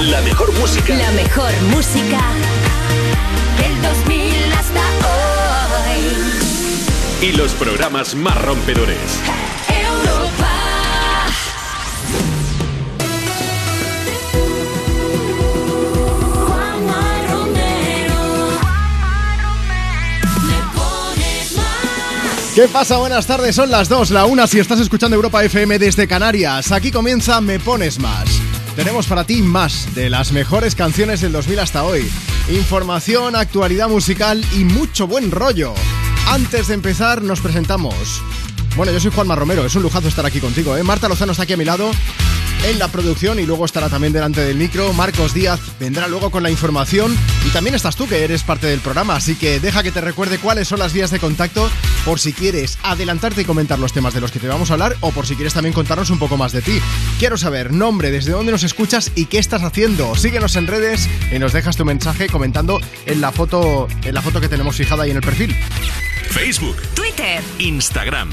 La mejor música. La mejor música del 2000 hasta hoy. Y los programas más rompedores. Europa. Me pones más. ¿Qué pasa? Buenas tardes, son las 2, la 1 si estás escuchando Europa FM desde Canarias. Aquí comienza Me Pones Más. Tenemos para ti más de las mejores canciones del 2000 hasta hoy. Información, actualidad musical y mucho buen rollo. Antes de empezar, nos presentamos. Bueno, yo soy Juanma Romero, es un lujazo estar aquí contigo, ¿eh? Marta Lozano está aquí a mi lado en la producción y luego estará también delante del micro. Marcos Díaz vendrá luego con la información y también estás tú que eres parte del programa, así que deja que te recuerde cuáles son las vías de contacto por si quieres adelantarte y comentar los temas de los que te vamos a hablar o por si quieres también contarnos un poco más de ti. Quiero saber nombre, desde dónde nos escuchas y qué estás haciendo. Síguenos en redes y nos dejas tu mensaje comentando en la foto en la foto que tenemos fijada ahí en el perfil. Facebook, Twitter. Instagram.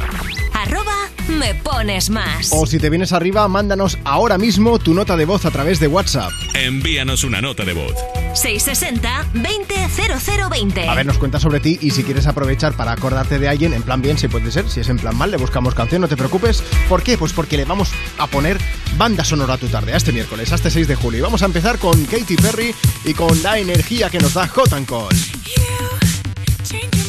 Arroba me pones más. O si te vienes arriba, mándanos ahora mismo tu nota de voz a través de WhatsApp. Envíanos una nota de voz. 660-200020. A ver, nos cuentas sobre ti y si quieres aprovechar para acordarte de alguien, en plan bien, si puede ser, si es en plan mal, le buscamos canción, no te preocupes. ¿Por qué? Pues porque le vamos a poner banda sonora a tu tarde, a este miércoles, a este 6 de julio. Y vamos a empezar con Katy Perry y con la energía que nos da Hot and Cold. Change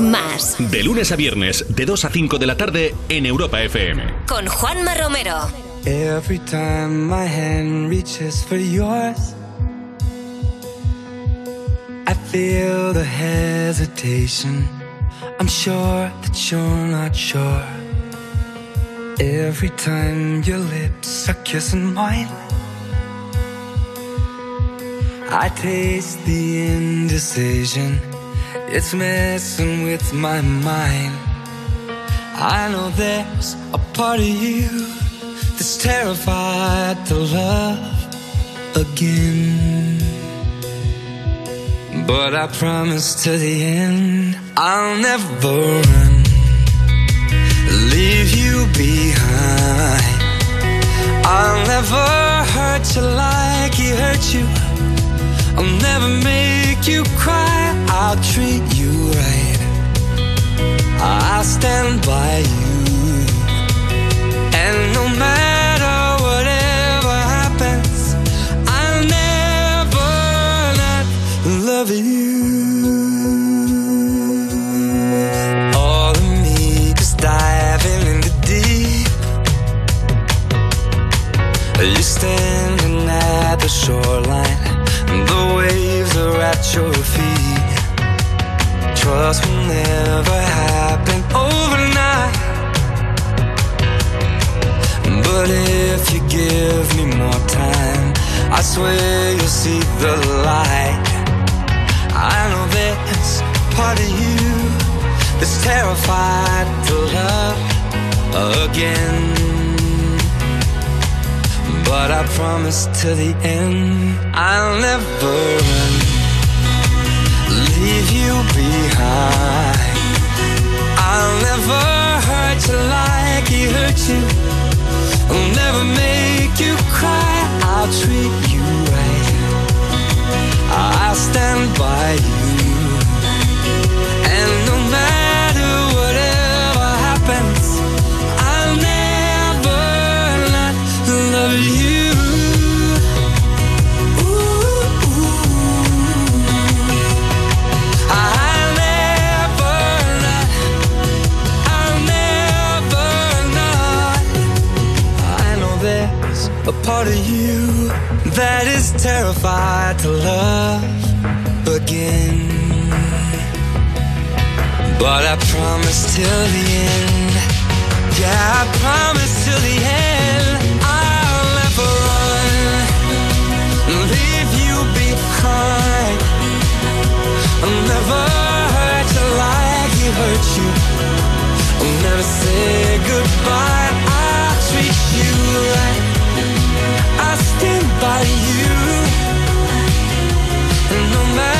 más. De lunes a viernes, de 2 a 5 de la tarde en Europa FM. Con Juanma Romero. Every time my hand reaches for yours, I feel the hesitation. I'm sure that you're not sure. Every time your lips are kissing mine, I taste the indecision. It's messing with my mind. I know there's a part of you that's terrified to love again. But I promise to the end, I'll never run, leave you behind. I'll never hurt you like he hurt you. I'll never make you cry. I'll treat you right. I'll stand by you. And no matter never happen overnight. But if you give me more time, I swear you'll see the light. I know there's part of you that's terrified to love again. But I promise to the end, I'll never run, leave you behind. I'll never hurt you like he hurt you. I'll never make you cry. I'll treat you right. I'll stand by you. Part of you that is terrified to love again. But I promise till the end, yeah, I promise till the end, I'll never run, leave you behind. I'll never hurt you like he hurt you. I'll never say goodbye. By you. And no matter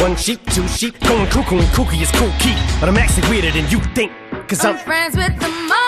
One sheep, two sheep, going cuckoo and kooky is cool key. But I'm actually weirder than you think. Cause I'm I'm friends with the monster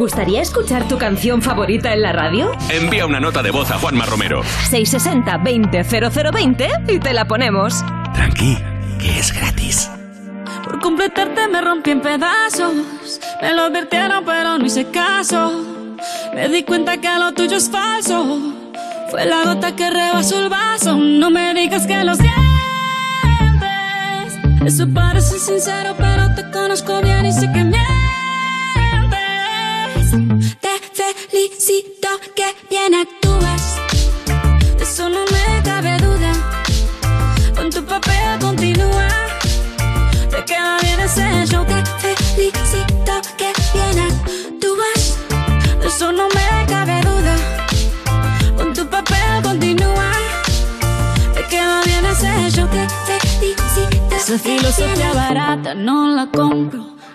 gustaría escuchar tu canción favorita en la radio? Envía una nota de voz a Juanma Romero. 660-200020 y te la ponemos. Tranqui, que es gratis. Por completarte me rompí en pedazos. Me lo advirtieron, pero no hice caso. Me di cuenta que lo tuyo es falso. Fue la gota que rebasó el vaso. No me digas que lo sientes. Eso parece sincero, pero te conozco bien y sé que mientes. Felicito que bien actúas. De eso no me cabe duda. Con tu papel continúa. Te queda bien ese show. Te felicito que bien actúas. De eso no me cabe duda. Con tu papel continúa. Te queda bien ese show. Te felicito. Esa filosofía barata no la compro.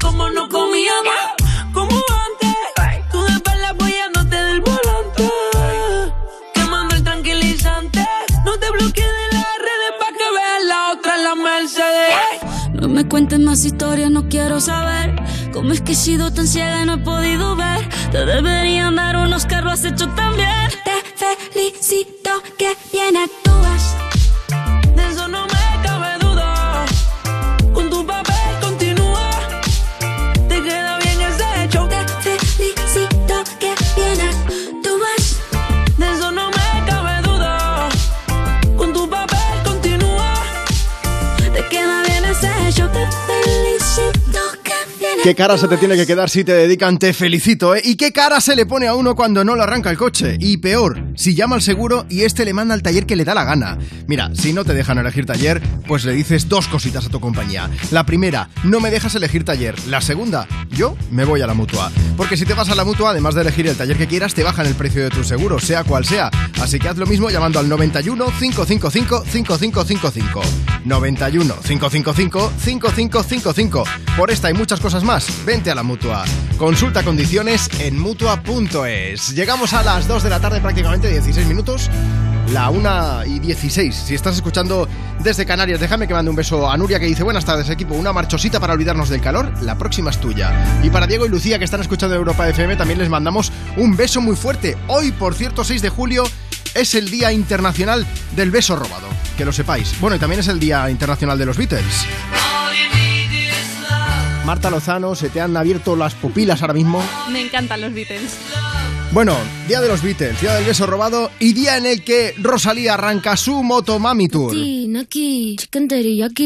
cómo no comíamos. Como antes, tú de perla apoyándote del volante. Quemando el tranquilizante. No te bloquees de las redes para que veas la otra en la Mercedes. No me cuentes más historias, no quiero saber. Cómo es que he sido tan ciega y no he podido ver. Te deberían dar unos carros has hecho tan bien. Te felicito que bien actúas. Qué cara se te tiene que quedar si te dedican, te felicito, ¿eh? ¿Y qué cara se le pone a uno cuando no lo arranca el coche? Y peor, si llama al seguro y este le manda al taller que le da la gana. Mira, si no te dejan elegir taller, pues le dices dos cositas a tu compañía. La primera, no me dejas elegir taller. La segunda, yo me voy a la mutua. Porque si te vas a la mutua, además de elegir el taller que quieras, te bajan el precio de tu seguro, sea cual sea. Así que haz lo mismo llamando al 91 555 5555. 91 555 5555. Por esta y muchas cosas más, vente a la mutua. Consulta condiciones en mutua.es. Llegamos a las 2 de la tarde, prácticamente 16 minutos. La 1 y 16. Si estás escuchando desde Canarias, déjame que mande un beso a Nuria que dice: Buenas tardes, equipo. Una marchosita para olvidarnos del calor. La próxima es tuya. Y para Diego y Lucía que están escuchando Europa FM, también les mandamos un beso muy fuerte. Hoy, por cierto, 6 de julio, es el Día Internacional del Beso Robado. Que lo sepáis. Bueno, y también es el Día Internacional de los Beatles. Marta Lozano, se te han abierto las pupilas ahora mismo. Me encantan los Beatles. Bueno, día de los Beatles, día del beso robado y día en el que Rosalía arranca su Motomami Tour.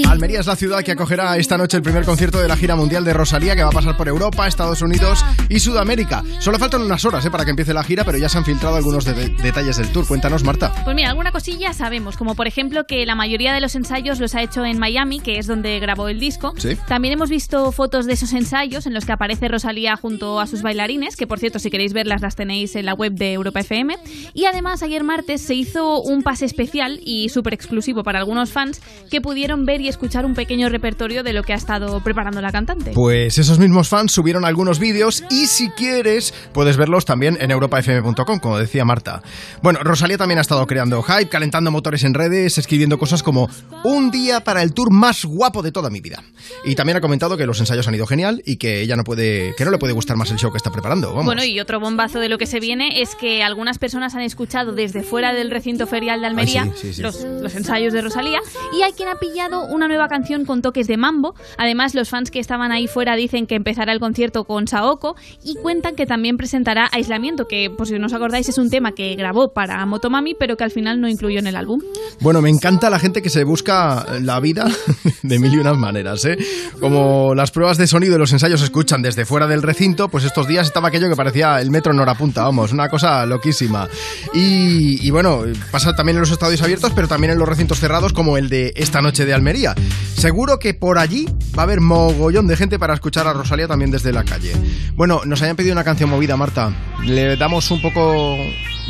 Almería es la ciudad que acogerá esta noche el primer concierto de la gira mundial de Rosalía que va a pasar por Europa, Estados Unidos y Sudamérica. Solo faltan unas horas eh, para que empiece la gira, pero ya se han filtrado algunos de- de- detalles del tour. Cuéntanos, Marta. Pues mira, alguna cosilla sabemos, como por ejemplo que la mayoría de los ensayos los ha hecho en Miami, que es donde grabó el disco. Sí. También hemos visto fotos de esos ensayos en los que aparece Rosalía junto a sus bailarines, que por cierto, si queréis verlas, las tenéis en la web de Europa FM. Y además, ayer martes se hizo un pase especial y súper exclusivo para algunos fans que pudieron ver y escuchar un pequeño repertorio de lo que ha estado preparando la cantante. Pues esos mismos fans subieron algunos vídeos y si quieres puedes verlos también en europafm.com, como decía Marta. Bueno, Rosalía también ha estado creando hype, calentando motores en redes, escribiendo cosas como un día para el tour más guapo de toda mi vida. Y también ha comentado que los ensayos han ido genial y que ella no puede, que no le puede gustar más el show que está preparando. Vamos. Bueno, y otro bombazo de lo que se viene es que algunas personas han escuchado desde fuera del recinto ferial de Almería Ay, sí, sí, sí. Los, los ensayos de Rosalía y hay quien ha pillado una nueva canción con toques de mambo. Además, los fans que estaban ahí fuera dicen que empezará el concierto con Saoko y cuentan que también presentará Aislamiento, que por si no os acordáis es un tema que grabó para Motomami, pero que al final no incluyó en el álbum. Bueno, me encanta la gente que se busca la vida de mil y unas maneras, ¿eh? Como las pruebas de sonido y los ensayos se escuchan desde fuera del recinto, pues estos días estaba aquello que parecía el metro en hora punta, vamos, una cosa loquísima. Y, y bueno, pasa también en los estadios abiertos, pero también en los recintos cerrados, como el de esta noche de Almería. Seguro que por allí va a haber mogollón de gente para escuchar a Rosalía también desde la calle. Bueno, nos habían pedido una canción movida, Marta. ¿Le damos un poco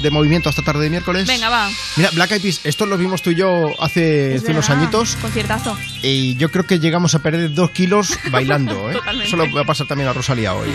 de movimiento esta tarde de miércoles? Venga, va. Mira, Black Eyed Peas, estos los vimos tú y yo hace, hace unos añitos Conciertazo. y yo creo que llegamos a perder dos kilos bailando, ¿eh? Totalmente. Eso lo va a pasar también a Rosalía hoy.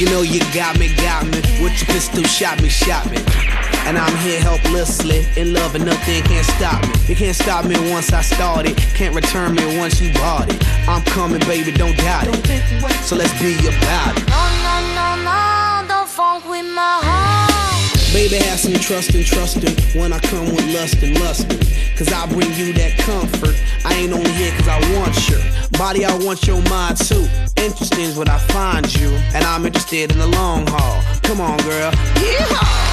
You know you got me, got me. With your pistol, shot me, shot me. And I'm here helplessly, in love and nothing can't stop me. You can't stop me once I started, can't return me once you bought it. I'm coming, baby, don't doubt it. So let's be about it. No, no, no, no, don't funk with my heart. Baby, have some trust and trusting when I come with lust and lusting. Cause I bring you that comfort. I ain't only here cause I want your body, I want your mind too. Interesting is what I find you, and I'm interested in the long haul. Come on, girl. Yeehaw!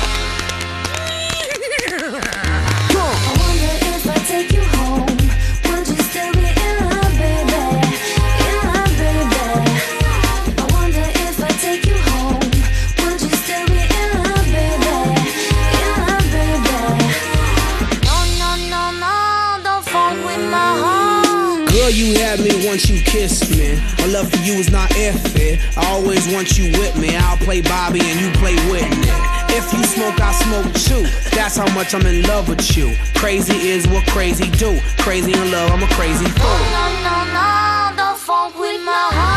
You had me once you kissed me. My love for you is not iffy. I always want you with me. I'll play Bobby and you play Whitney. If you smoke, I smoke too. That's how much I'm in love with you. Crazy is what crazy do. Crazy in love, I'm a crazy fool. No, no, no, don't funk with my heart.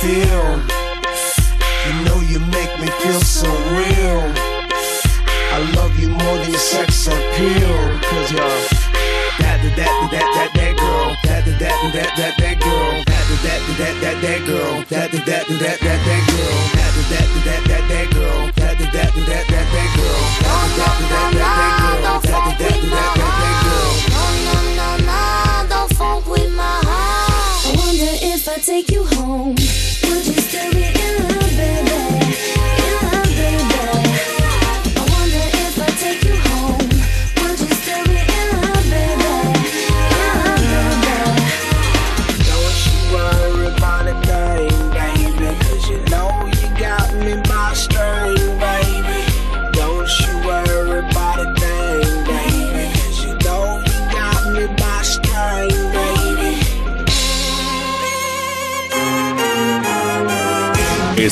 feel. You know you make me feel so real. I love you more than your sex appeal. Cause you're that, that, that, that, that, that girl. That, that, that, that, that, that girl. That, that, that, that, that girl. That, that, that, that, that, that girl. That, that, that, that, that girl. That, that, that, that, that, girl. That, that, that, that, that girl. That, that, that, that, that girl. No, no, no, no, don't fuck with my heart. Wonder if I take you home, would you still be in love, baby?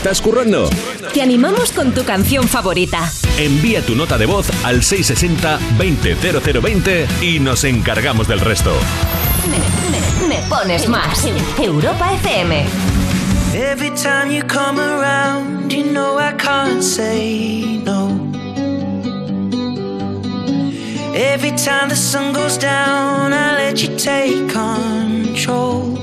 ¿Estás currando? Te animamos con tu canción favorita. Envía tu nota de voz al 660-200020 y nos encargamos del resto. Me, me- me pones más. Europa FM. Every time you come around, you know I can't say no. Every time the sun goes down, I let you take control.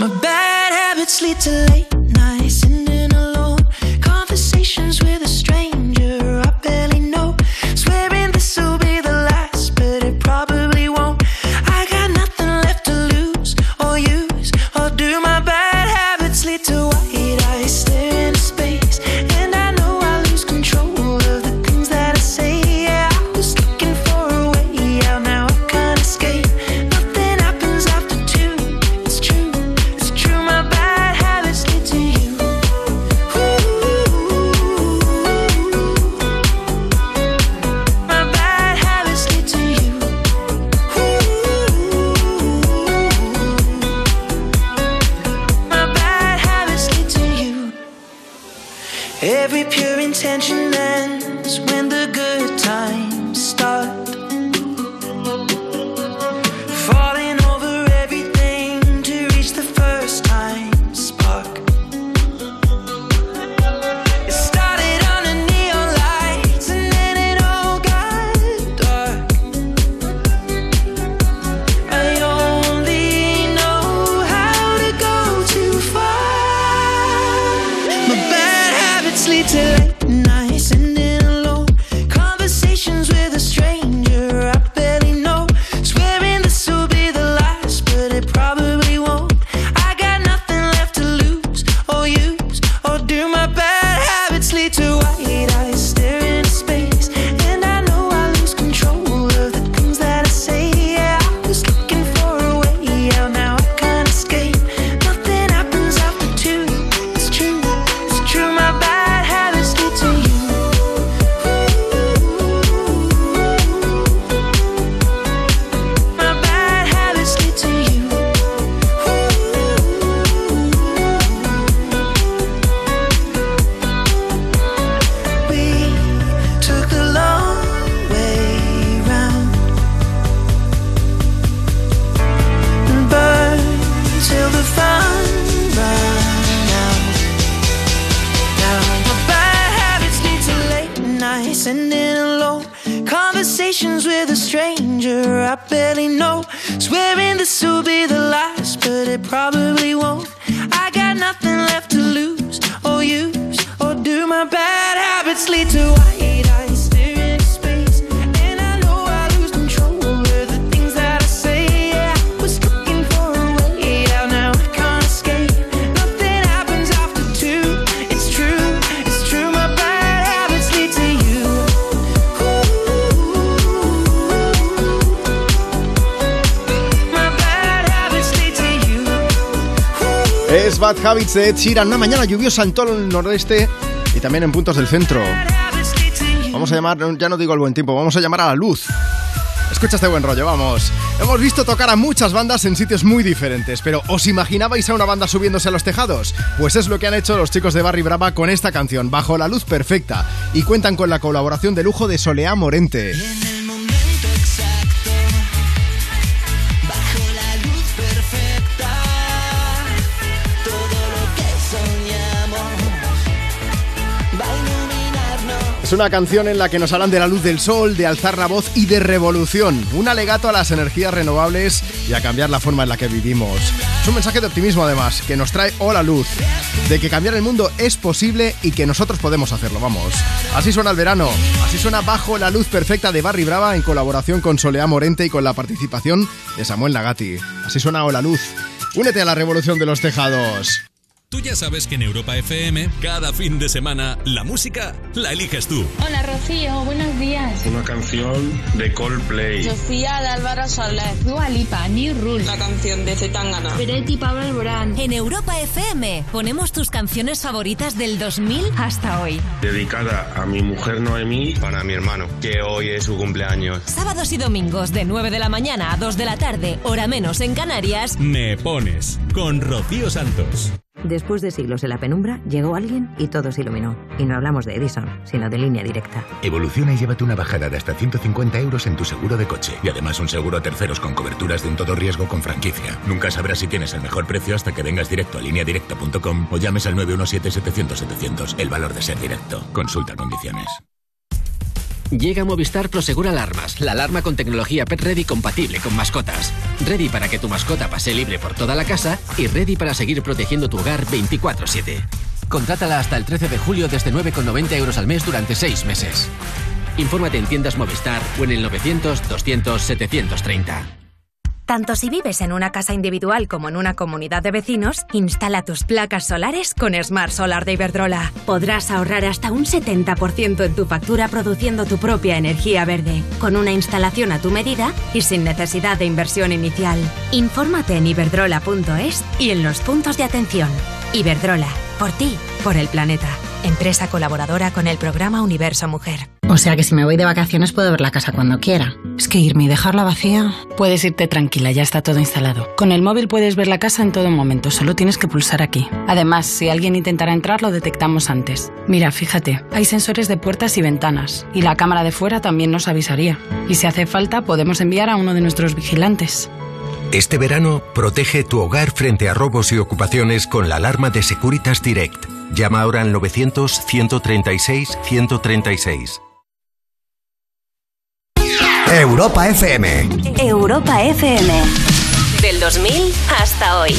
My bad habits lead to late Habits de. Una mañana lluviosa en todo el nordeste y también en puntos del centro. Vamos a llamar, ya no digo el buen tiempo, vamos a llamar a la luz. Escucha este buen rollo, vamos. Hemos visto tocar a muchas bandas en sitios muy diferentes, pero ¿os imaginabais a una banda subiéndose a los tejados? Pues es lo que han hecho los chicos de Barry Brava con esta canción, Bajo la Luz Perfecta, y cuentan con la colaboración de lujo de Soleá Morente. Es una canción en la que nos hablan de la luz del sol, de alzar la voz y de revolución. Un alegato a las energías renovables y a cambiar la forma en la que vivimos. Es un mensaje de optimismo además, que nos trae hola luz. De que cambiar el mundo es posible y que nosotros podemos hacerlo, vamos. Así suena el verano, así suena Bajo la Luz Perfecta de Barry Brava en colaboración con Soleá Morente y con la participación de Samuel Nagati. Así suena Hola Luz. Únete a la revolución de los tejados. Sabes que en Europa FM, cada fin de semana, la música la eliges tú. Hola Rocío, buenos días. Una canción de Coldplay. Sofía de Álvaro Soler. Dua Lipa, New Rule. La canción de Zetangana. Peretti Pablo Alborán. En Europa FM ponemos tus canciones favoritas del 2000 hasta hoy. Dedicada a mi mujer Noemí. Para mi hermano, que hoy es su cumpleaños. Sábados y domingos de 9 de la mañana a 2 de la tarde, hora menos en Canarias. Me pones con Rocío Santos. Después de siglos en la penumbra, llegó alguien y todo se iluminó. Y no hablamos de Edison, sino de línea directa. Evoluciona y llévate una bajada de hasta 150 euros en tu seguro de coche. Y además un seguro a terceros con coberturas de un todo riesgo con franquicia. Nunca sabrás si tienes el mejor precio hasta que vengas directo a lineadirecta.com o llames al 917-700-700. El valor de ser directo. Consulta condiciones. Llega Movistar Prosegur Alarmas, la alarma con tecnología Pet Ready compatible con mascotas. Ready para que tu mascota pase libre por toda la casa y ready para seguir protegiendo tu hogar 24-7. Contrátala hasta el 13 de julio desde 9,90 euros al mes durante 6 meses. Infórmate en tiendas Movistar o en el 900-200-730. Tanto si vives en una casa individual como en una comunidad de vecinos, instala tus placas solares con Smart Solar de Iberdrola. Podrás ahorrar hasta un 70% en tu factura produciendo tu propia energía verde, con una instalación a tu medida y sin necesidad de inversión inicial. Infórmate en iberdrola.es y en los puntos de atención. Iberdrola, por ti, por el planeta. Empresa colaboradora con el programa Universo Mujer. O sea que si me voy de vacaciones puedo ver la casa cuando quiera. Es que irme y dejarla vacía. Puedes irte tranquila, ya está todo instalado. Con el móvil puedes ver la casa en todo momento, solo tienes que pulsar aquí. Además, si alguien intentara entrar, lo detectamos antes. Mira, fíjate, hay sensores de puertas y ventanas, y la cámara de fuera también nos avisaría. Y si hace falta, podemos enviar a uno de nuestros vigilantes. Este verano, protege tu hogar frente a robos y ocupaciones con la alarma de Securitas Direct. Llama ahora al 900-136-136. Europa FM. Europa FM. Del 2000 hasta hoy.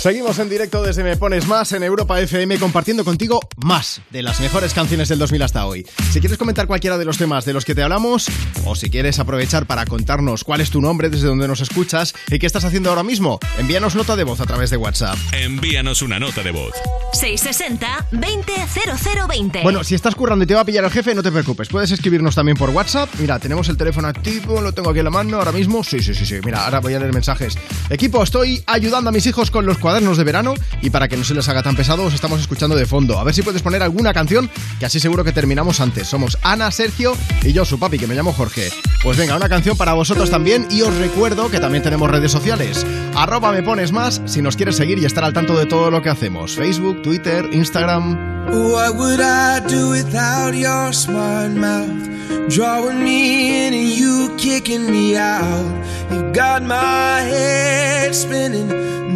Seguimos en directo desde Me Pones Más en Europa FM compartiendo contigo más de las mejores canciones del 2000 hasta hoy. Si quieres comentar cualquiera de los temas de los que te hablamos o si quieres aprovechar para contarnos cuál es tu nombre, desde donde nos escuchas y qué estás haciendo ahora mismo, envíanos nota de voz a través de WhatsApp. Envíanos una nota de voz. 660-200020. Bueno, si estás currando y te va a pillar el jefe, no te preocupes. Puedes escribirnos también por WhatsApp. Mira, tenemos el teléfono activo, lo tengo aquí en la mano ahora mismo. Sí, sí, sí, sí. Mira, ahora voy a leer mensajes. Equipo, estoy ayudando a mis hijos con los cuadernos de verano y para que no se les haga tan pesado, os estamos escuchando de fondo. A ver si puedes poner alguna canción que así seguro que terminamos antes. Somos Ana, Sergio y yo, su papi, que me llamo Jorge. Pues venga, una canción para vosotros también y os recuerdo que también tenemos redes sociales. Arroba me pones más si nos quieres seguir y estar al tanto de todo lo que hacemos. Facebook, Twitter, Instagram. What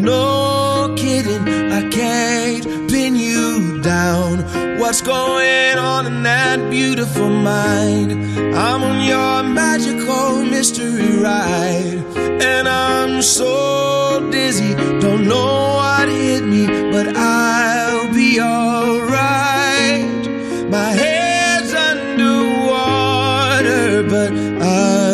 no kidding. I can't pin you down. What's going on in that beautiful mind? I'm on your magical mystery ride. And I'm so dizzy, don't know what hit me, but I'll be alright. My head's underwater, but I'm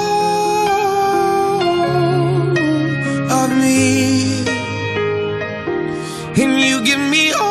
me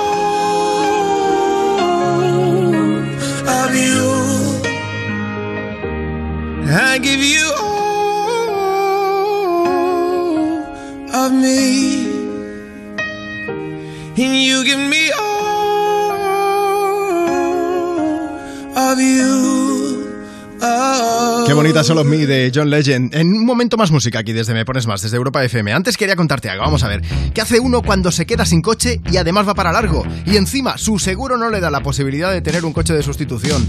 Solo Me de John Legend. En un momento más música aquí desde Me Pones Más, desde Europa FM. Antes quería contarte algo, vamos a ver. ¿Qué hace uno cuando se queda sin coche y además va para largo? Y encima, su seguro no le da la posibilidad de tener un coche de sustitución.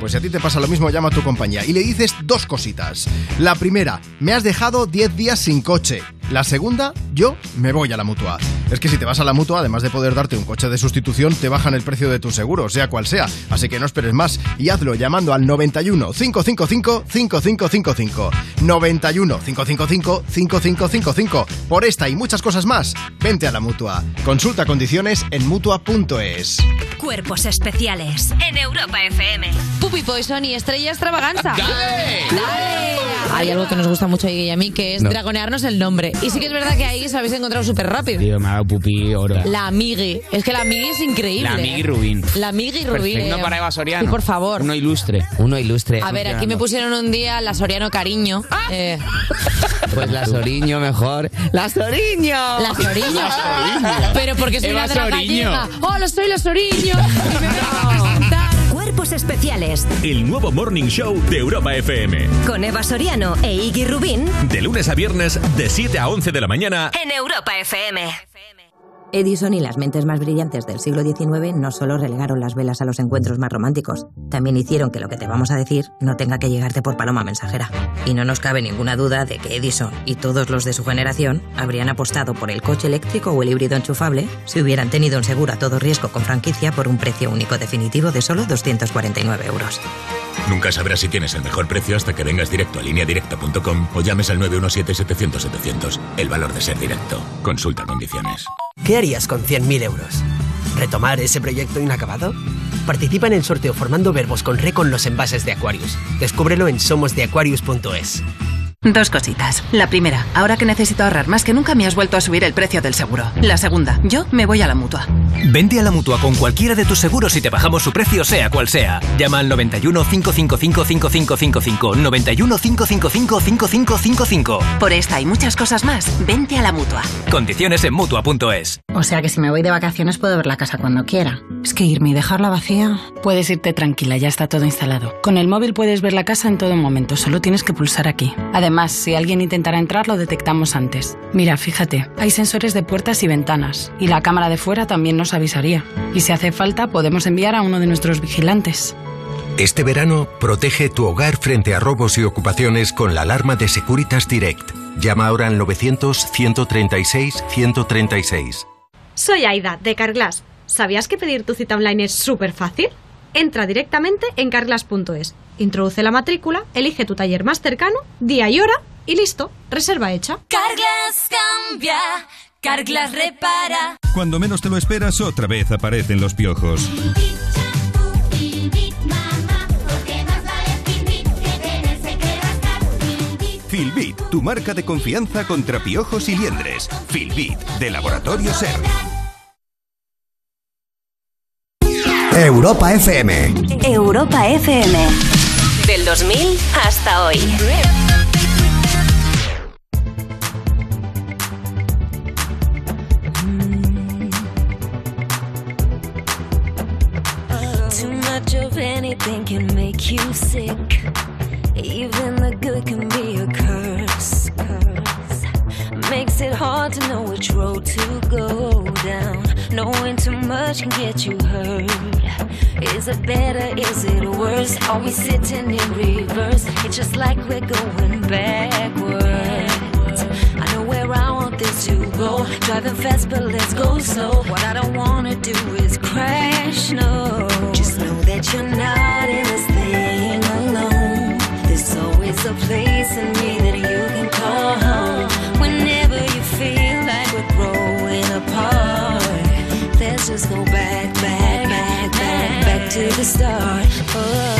Pues si a ti te pasa lo mismo, llama a tu compañía y le dices dos cositas. La primera, me has dejado 10 días sin coche. La segunda, yo me voy a la mutua. Es que si te vas a la mutua, además de poder darte un coche de sustitución, te bajan el precio de tu seguro, sea cual sea. Así que no esperes más y hazlo llamando al 91 555 5555. 91 555 5555. Por esta y muchas cosas más, vente a la mutua. Consulta condiciones en mutua.es. Cuerpos especiales en Europa FM. Puppy Poison y Estrella Extravaganza. ¡Dale! ¡Dale! Hay algo que nos gusta mucho a Iggy y a mí, que es No. dragonearnos el nombre. Y sí que es verdad que ahí os habéis encontrado súper rápido. Tío, me ha dado pupi oro. La Migui. Es que la Migui es increíble. La Migui Rubín. La Migui Rubín. Perfecto eh. para Eva Soriano. Sí, por favor. Uno ilustre. Uno ilustre. A ver, aquí me pusieron un día la Soriano Cariño. Eh, Pues la Soriño mejor. ¡La Soriño! la Soriño. Pero porque soy Eva la Soriño. gallega. ¡Hola, soy la Soriño! Cuerpos especiales El nuevo Morning Show de Europa FM. con Eva Soriano e Iggy Rubín De lunes a viernes, de 7 a 11 de la mañana. en Europa FM. Edison y las mentes más brillantes del siglo XIX no solo relegaron las velas a los encuentros más románticos, también hicieron que lo que te vamos a decir no tenga que llegarte por paloma mensajera. Y no nos cabe ninguna duda de que Edison y todos los de su generación habrían apostado por el coche eléctrico o el híbrido enchufable si hubieran tenido un seguro a todo riesgo con franquicia por un precio único definitivo de solo 249 euros. Nunca sabrás si tienes el mejor precio hasta que vengas directo a lineadirecta.com o llames al 917-700-700. El valor de ser directo. Consulta condiciones. ¿Qué harías con 100.000 euros? ¿Retomar ese proyecto inacabado? Participa en el sorteo formando verbos con re con los envases de Aquarius. Descúbrelo en somosdeaquarius.es. Dos cositas. La primera, ahora que necesito ahorrar más que nunca me has vuelto a subir el precio del seguro. La segunda, yo me voy a la mutua. Vente a la mutua con cualquiera de tus seguros y te bajamos su precio, sea cual sea. Llama al 91 555 5555. 91 555 5555. Por esta y muchas cosas más, vente a la mutua. Condiciones en mutua.es. O sea que si me voy de vacaciones puedo ver la casa cuando quiera. Es que irme y dejarla vacía. Puedes irte tranquila, ya está todo instalado. Con el móvil puedes ver la casa en todo momento, solo tienes que pulsar aquí. Además, si alguien intentara entrar, lo detectamos antes. Mira, fíjate, hay sensores de puertas y ventanas, y la cámara de fuera también nos avisaría. Y si hace falta, podemos enviar a uno de nuestros vigilantes. Este verano, protege tu hogar frente a robos y ocupaciones con la alarma de Securitas Direct. Llama ahora al 900-136-136. Soy Aida, de Carglass. ¿Sabías que pedir tu cita online es súper fácil? Entra directamente en carglass.es, introduce la matrícula, elige tu taller más cercano, día y hora y listo, reserva hecha. Carglass cambia, Carglass repara. Cuando menos te lo esperas, otra vez aparecen los piojos. Filbit, tu marca de confianza contra piojos y liendres. Filbit, de Laboratorio Ser. Europa FM. Europa FM. Del 2000 hasta hoy. Too much of anything can make you sick. Even the good can be a curse. curse. Makes it hard to know which road to go down. Knowing too much can get you hurt. Is it better? Is it worse? Are we sitting in reverse? It's just like we're going backwards. I know where I want this to go. Driving fast, but let's go slow. What I don't wanna do is crash. No, just know that you're not in this thing alone. There's always a place in let's go back, back, back, back, back to the start. Oh.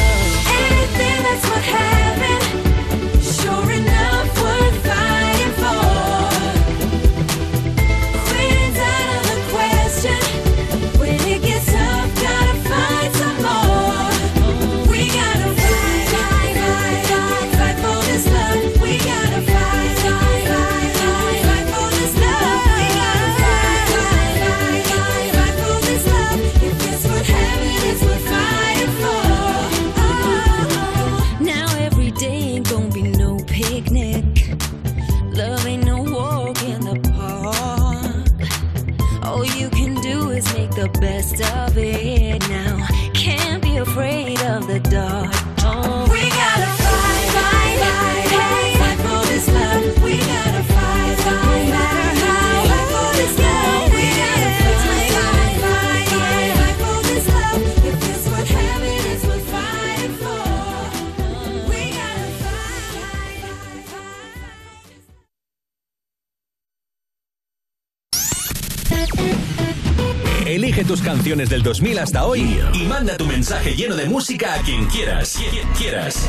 Canciones del 2000 hasta hoy y manda tu mensaje lleno de música a quien quieras. Quien quieras.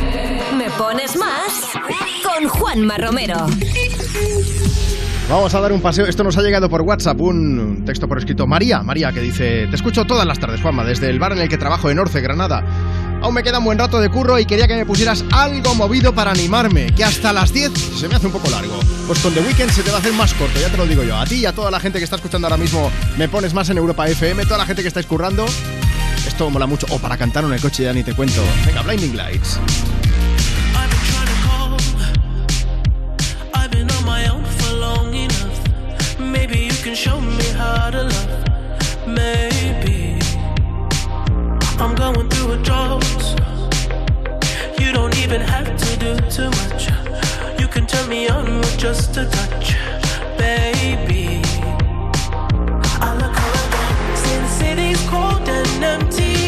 Me pones más con Juanma Romero. Vamos a dar un paseo. Esto nos ha llegado por WhatsApp, un texto por escrito. María, María, que dice: Te escucho todas las tardes, Juanma, desde el bar en el que trabajo en Orce, Granada. Aún me queda un buen rato de curro y quería que me pusieras algo movido para animarme, que hasta las 10 se me hace un poco largo. Pues con The Weeknd se te va a hacer más corto, ya te lo digo yo. A ti y a toda la gente que está escuchando ahora mismo, me pones más en Europa FM, toda la gente que estáis currando. Esto mola mucho. O para cantar en el coche, ya ni te cuento. Venga, Blinding Lights. Maybe I'm going through a drought. You don't even have to do too much. You can turn me on with just a touch, baby. I look around, since it is cold and empty.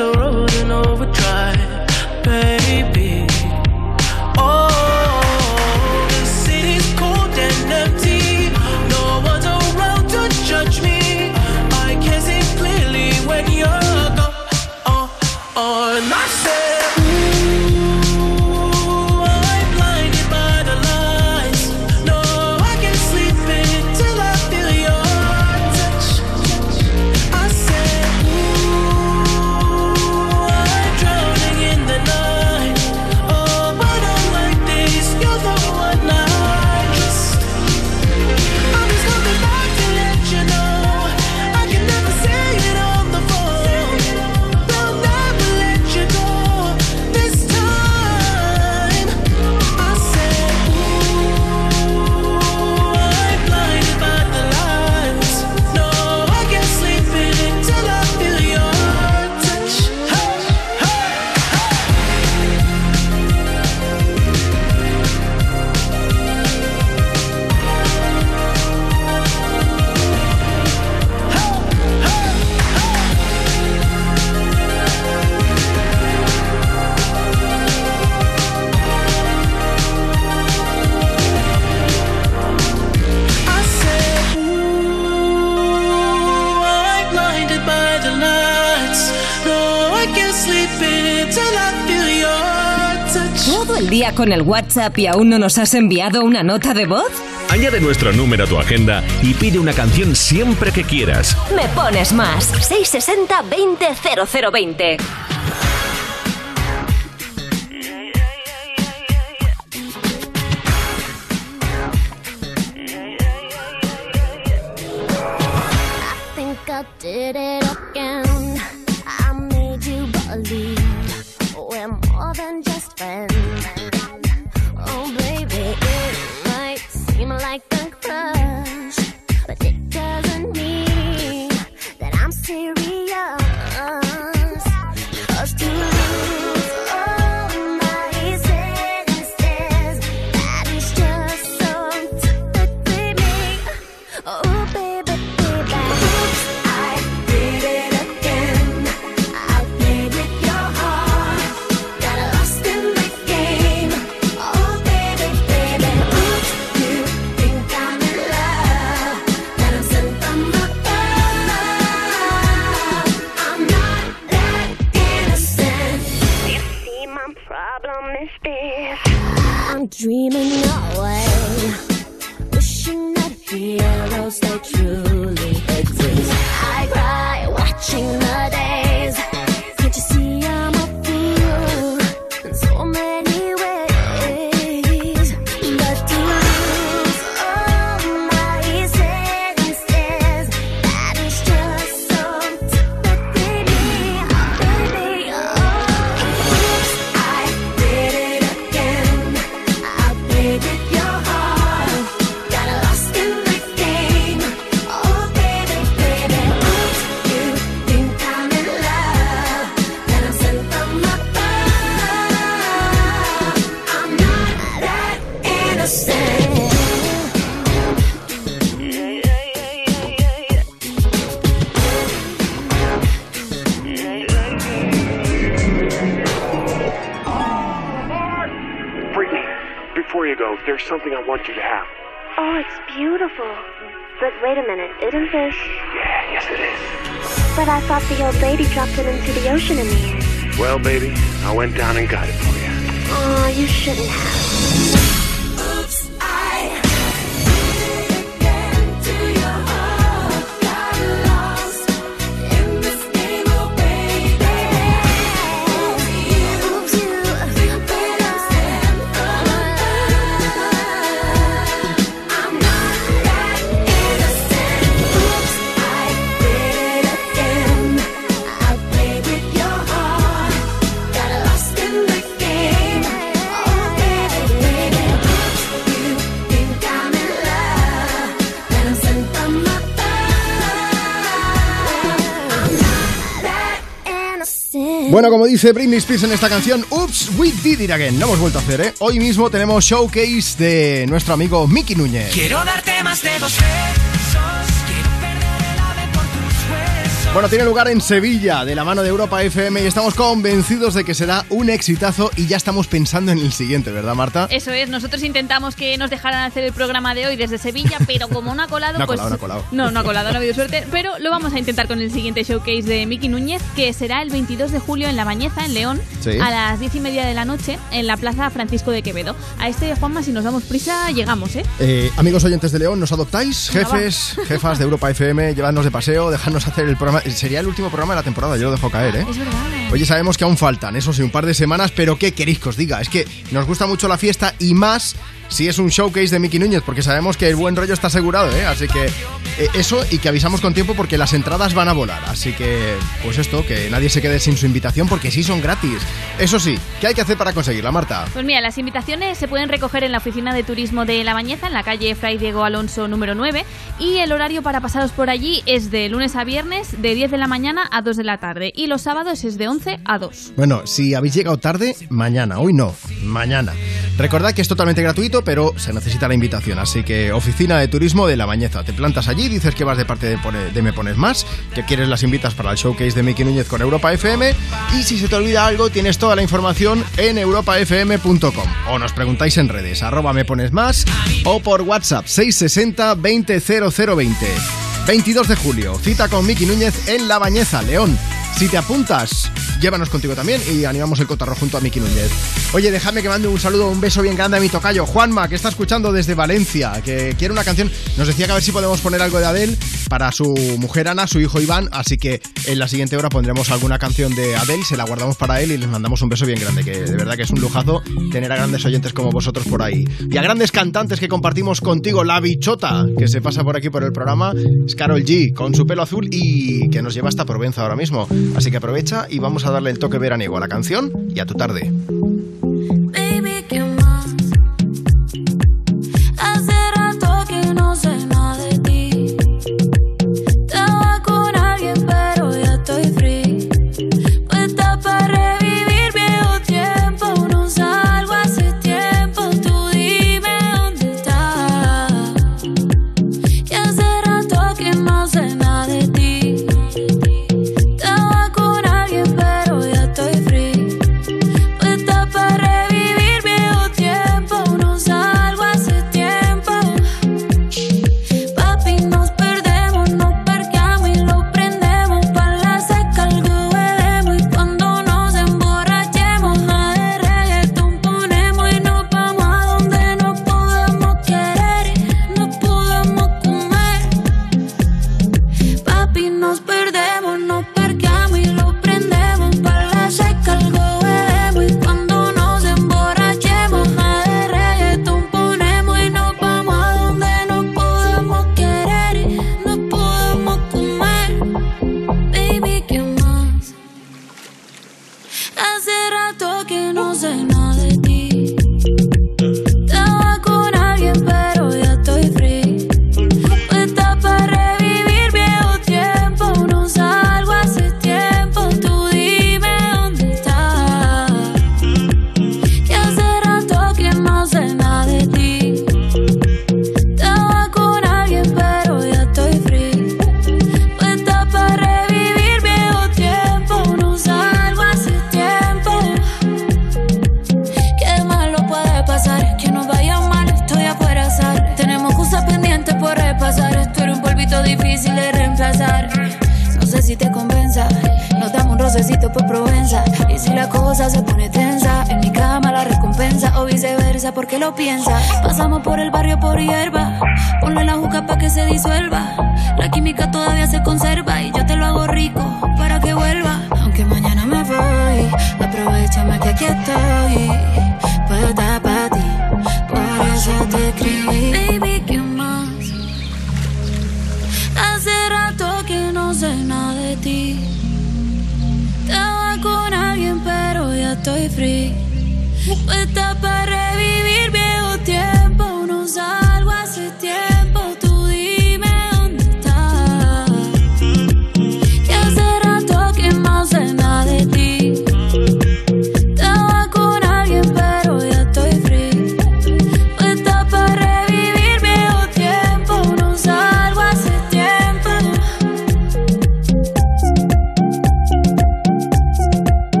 the road in overdrive, baby. con el WhatsApp y aún no nos has enviado una nota de voz? Añade nuestro número a tu agenda y pide una canción siempre que quieras. Me pones más. 660 200020. But wait a minute, isn't this? Yeah, yes it is. But I thought the old lady dropped it into the ocean in the end. Well, baby, I went down and got it for you. Aw, oh, you shouldn't have. Bueno, como dice Britney Spears en esta canción, Oops, we did it again. No hemos vuelto a hacer, ¿eh? Hoy mismo tenemos showcase de nuestro amigo Mickey Núñez. Quiero darte más de dos. Bueno, tiene lugar en Sevilla, de la mano de Europa FM, y estamos convencidos de que será un exitazo y ya estamos pensando en el siguiente, ¿verdad, Marta? Eso es, nosotros intentamos que nos dejaran hacer el programa de hoy desde Sevilla, pero como no ha colado, No ha pues. colado, no ha colado. No, no ha colado, no ha habido suerte. Pero lo vamos a intentar con el siguiente showcase de Miki Núñez, que será el 22 de julio en La Bañeza, en León, Sí. a las 10 y media de la noche, en la Plaza Francisco de Quevedo. A este, Juanma, si nos damos prisa, llegamos, ¿eh? Eh, amigos oyentes de León, ¿nos adoptáis? Jefes, jefas de Europa FM, llevadnos de paseo, dejadnos hacer el programa. Sería el último programa de la temporada, yo lo dejo caer, ¿eh? Es verdad. Oye, sabemos que aún faltan, eso sí, un par de semanas, pero ¿qué queréis que os diga? Es que nos gusta mucho la fiesta y más si es un showcase de Mickey Núñez, porque sabemos que el buen rollo está asegurado, ¿eh? Así que eh, eso y que avisamos con tiempo porque las entradas van a volar. Así que, pues esto, que nadie se quede sin su invitación porque sí son gratis. Eso sí, ¿qué hay que hacer para conseguirla, Marta? Pues mira, las invitaciones se pueden recoger en la oficina de turismo de La Bañeza, en la calle Fray Diego Alonso número 9, y el horario para pasaros por allí es de lunes a viernes, de 10 de la mañana a 2 de la tarde, y los sábados es de 11 a 2. Bueno, si habéis llegado tarde, mañana. Hoy no, mañana. Recordad que es totalmente gratuito, pero se necesita la invitación. Así que oficina de turismo de La Bañeza. Te plantas allí, dices que vas de parte de, Me Pones Más, que quieres las invitas para el showcase de Miki Núñez con Europa FM. Y si se te olvida algo, tienes toda la información en europafm.com. O nos preguntáis en redes, arroba Me Pones Más, o por WhatsApp 660 200020. 22 de julio, cita con Miki Núñez en La Bañeza, León. Si te apuntas, llévanos contigo también y animamos el cotarro junto a Miki Núñez. Oye, déjame que mande un saludo, un beso bien grande a mi tocayo, Juanma, que está escuchando desde Valencia, que quiere una canción. Nos decía que a ver si podemos poner algo de Adele para su mujer Ana, su hijo Iván, así que en la siguiente hora pondremos alguna canción de Adele, se la guardamos para él y les mandamos un beso bien grande, que de verdad que es un lujazo tener a grandes oyentes como vosotros por ahí. Y a grandes cantantes que compartimos contigo, La Bichota, que se pasa por aquí por el programa, Carol G, con su pelo azul y que nos lleva hasta Provenza ahora mismo. Así que aprovecha y vamos a darle el toque veraniego a la canción y a tu tarde. Difícil de reemplazar. No sé si te convenza, nos damos un pasecito por Provenza. Y si la cosa se pone tensa, en mi cama la recompensa o viceversa, porque lo piensa. Pasamos por el barrio por hierba, ponle la juca pa' que se disuelva. La química todavía se conserva y yo te lo hago rico para que vuelva. Aunque mañana me voy, aprovechame que aquí estoy. Puedo estar para ti, por eso te escribí. Baby. Hace rato que no sé nada de ti. Estaba con alguien, pero ya estoy free. Puesta para revivir viejo tiempo. No salgo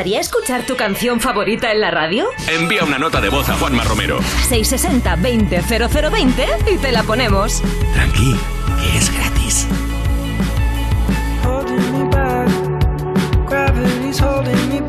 gustaría escuchar tu canción favorita en la radio? Envía una nota de voz a Juanma Romero. 660-200020 y te la ponemos. Tranqui, que es gratis. holding me back. Gravity's holding me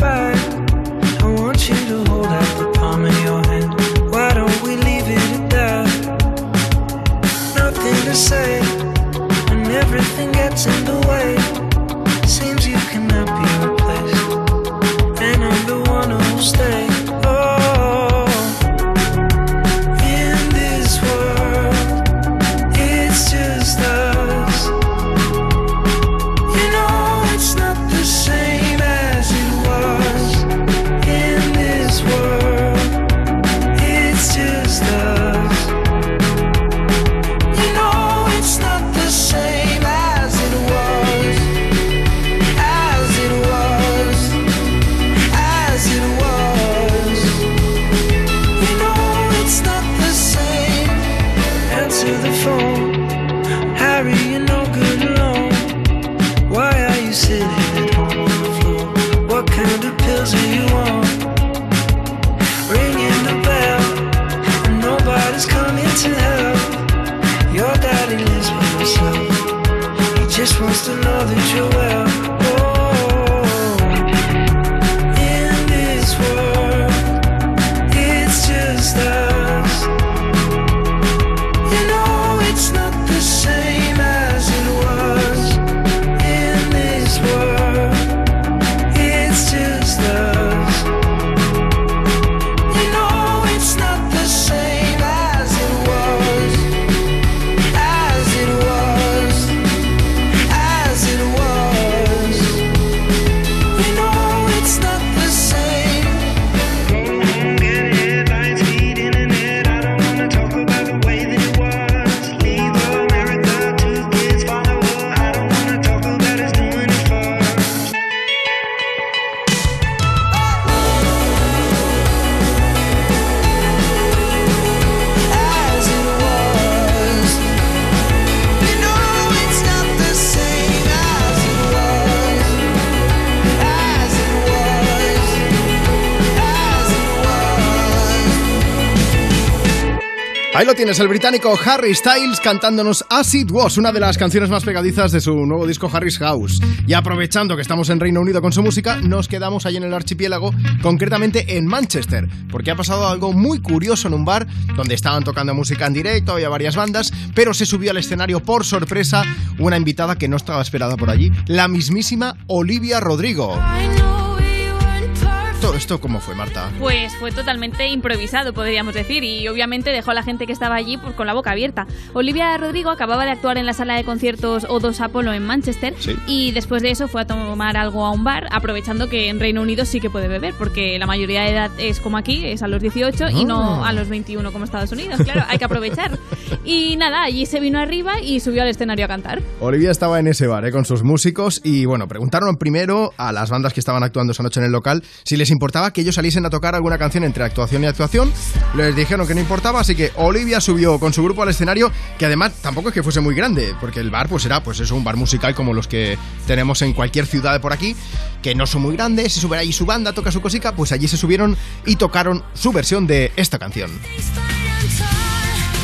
Ahí lo tienes, el británico Harry Styles cantándonos As It Was, una de las canciones más pegadizas de su nuevo disco Harry's House. Y aprovechando que estamos en Reino Unido con su música, nos quedamos ahí en el archipiélago, concretamente en Manchester, porque ha pasado algo muy curioso en un bar donde estaban tocando música en directo, había varias bandas, pero se subió al escenario por sorpresa una invitada que no estaba esperada por allí, la mismísima Olivia Rodrigo. ¿Esto, esto cómo fue, Marta? Pues fue totalmente improvisado, podríamos decir, y obviamente dejó a la gente que estaba allí pues, con la boca abierta. Olivia Rodrigo acababa de actuar en la sala de conciertos O2 Apollo en Manchester Sí. y después de eso fue a tomar algo a un bar, aprovechando que en Reino Unido sí que puede beber, porque la mayoría de edad es como aquí, es a los 18 y no Ah. a los 21 como Estados Unidos, claro, hay que aprovechar. Y nada, allí se vino arriba y subió al escenario a cantar. Olivia estaba en ese bar ¿eh? con sus músicos y bueno, preguntaron primero a las bandas que estaban actuando esa noche en el local si les importaba que ellos saliesen a tocar alguna canción entre actuación y actuación. Les dijeron que no importaba, así que Olivia subió con su grupo al escenario, que además tampoco es que fuese muy grande, porque el bar pues era pues eso, un bar musical como los que tenemos en cualquier ciudad de por aquí, que no son muy grandes, se sube allí su banda, toca su cosica, pues allí se subieron y tocaron su versión de esta canción.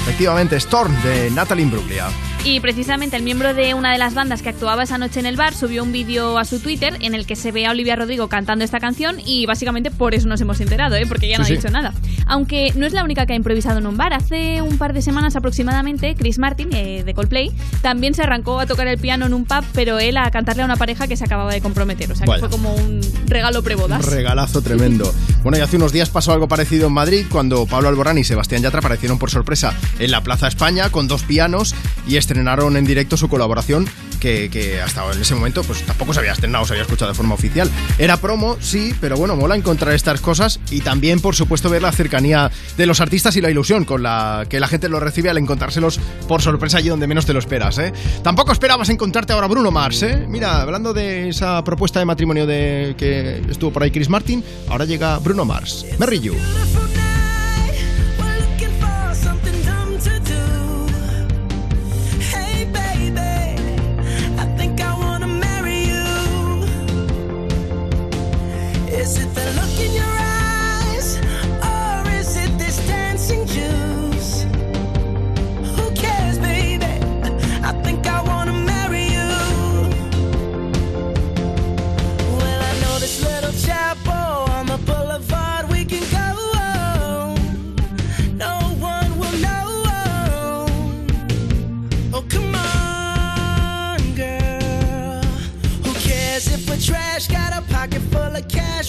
Efectivamente, Storm de Natalie Imbruglia. Y precisamente el miembro de una de las bandas que actuaba esa noche en el bar subió un vídeo a su Twitter en el que se ve a Olivia Rodrigo cantando esta canción y básicamente por eso nos hemos enterado, ¿eh? porque ella no Sí, ha sí. dicho nada. Aunque no es la única que ha improvisado en un bar. Hace un par de semanas aproximadamente, Chris Martin, eh, de Coldplay, también se arrancó a tocar el piano en un pub, pero él a cantarle a una pareja que se acababa de comprometer. O sea que fue como un regalo prebodas. Un regalazo tremendo. Bueno, y hace unos días pasó algo parecido en Madrid cuando Pablo Alborán y Sebastián Yatra aparecieron por sorpresa en la Plaza España con dos pianos y estrenaron en directo su colaboración que, que hasta en ese momento pues tampoco se había estrenado, se había escuchado de forma oficial. Era promo, sí, pero bueno, mola encontrar estas cosas y también, por supuesto, ver la cercanía de los artistas y la ilusión con la que la gente los recibe al encontrárselos por sorpresa allí donde menos te lo esperas, ¿eh? Tampoco esperabas encontrarte ahora Bruno Mars, ¿eh? Mira, hablando de esa propuesta de matrimonio de que estuvo por ahí Chris Martin, ahora llega Bruno Mars. Merry You.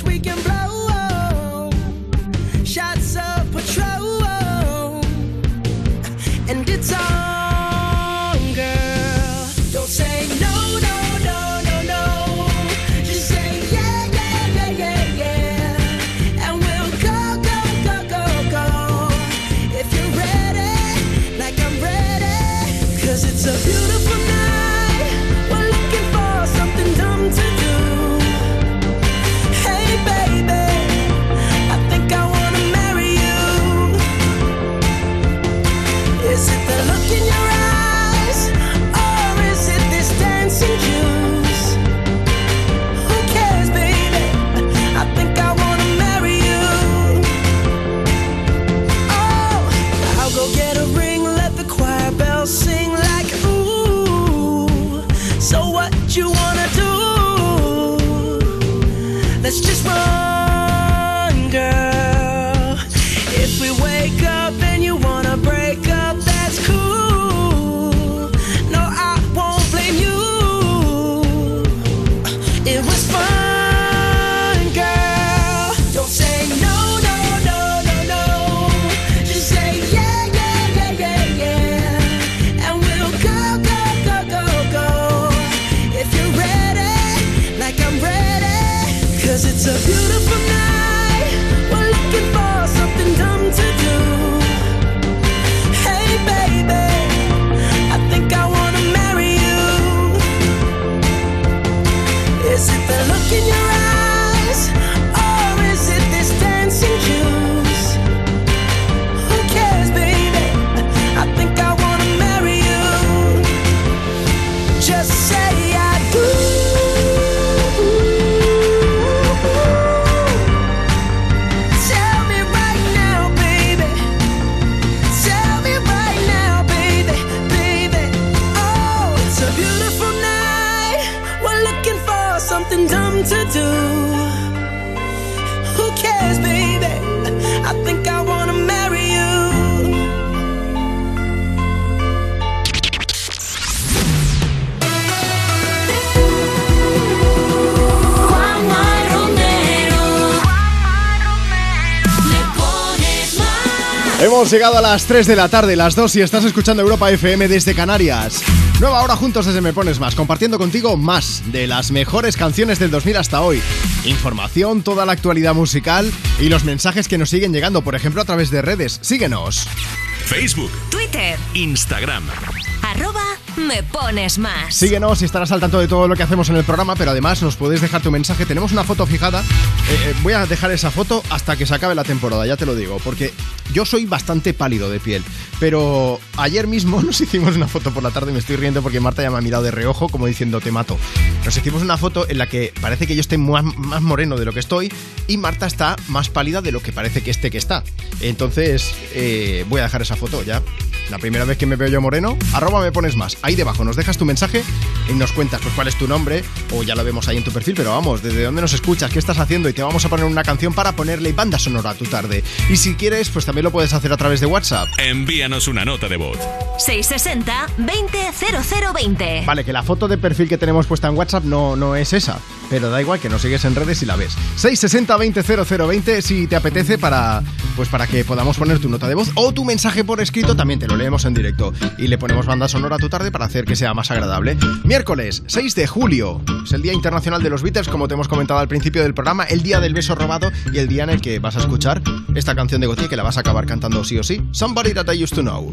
We can blow. Shots of patrol. And it's on, Hemos llegado a las 3 de la tarde, las 2 y estás escuchando Europa FM desde Canarias. Nueva hora juntos desde Me Pones Más, compartiendo contigo más de las mejores canciones del 2000 hasta hoy. Información, toda la actualidad musical y los mensajes que nos siguen llegando, por ejemplo, a través de redes. Síguenos. Facebook, Twitter, Instagram. Me pones más. Síguenos y estarás al tanto de todo lo que hacemos en el programa, pero además nos puedes dejar tu mensaje. Tenemos una foto fijada. Eh, eh, voy a dejar esa foto hasta que se acabe la temporada, ya te lo digo, porque yo soy bastante pálido de piel. Pero ayer mismo nos hicimos una foto por la tarde, me estoy riendo porque Marta ya me ha mirado de reojo como diciendo te mato. Nos hicimos una foto en la que parece que yo esté más, moreno de lo que estoy y Marta está más pálida de lo que parece que esté que está. Entonces eh, voy a dejar esa foto ya. La primera vez que me veo yo moreno, arroba me pones más. Ahí debajo nos dejas tu mensaje y nos cuentas pues cuál es tu nombre, o ya lo vemos ahí en tu perfil, pero vamos, desde dónde nos escuchas, qué estás haciendo y te vamos a poner una canción para ponerle banda sonora a tu tarde. Y si quieres, pues también lo puedes hacer a través de WhatsApp. Envíanos una nota de voz. 660-200020. Vale, que la foto de perfil que tenemos puesta en WhatsApp no, no es esa, pero da igual que nos sigues en redes y la ves. 660-200020 si te apetece para, pues para que podamos poner tu nota de voz o tu mensaje por escrito, también te lo leemos en directo y le ponemos banda sonora a tu tarde para hacer que sea más agradable. Miércoles 6 de julio es el Día Internacional de los Beatles, como te hemos comentado al principio del programa, el día del beso robado y el día en el que vas a escuchar esta canción de Gautier que la vas a acabar cantando sí o sí. Somebody that I used to know.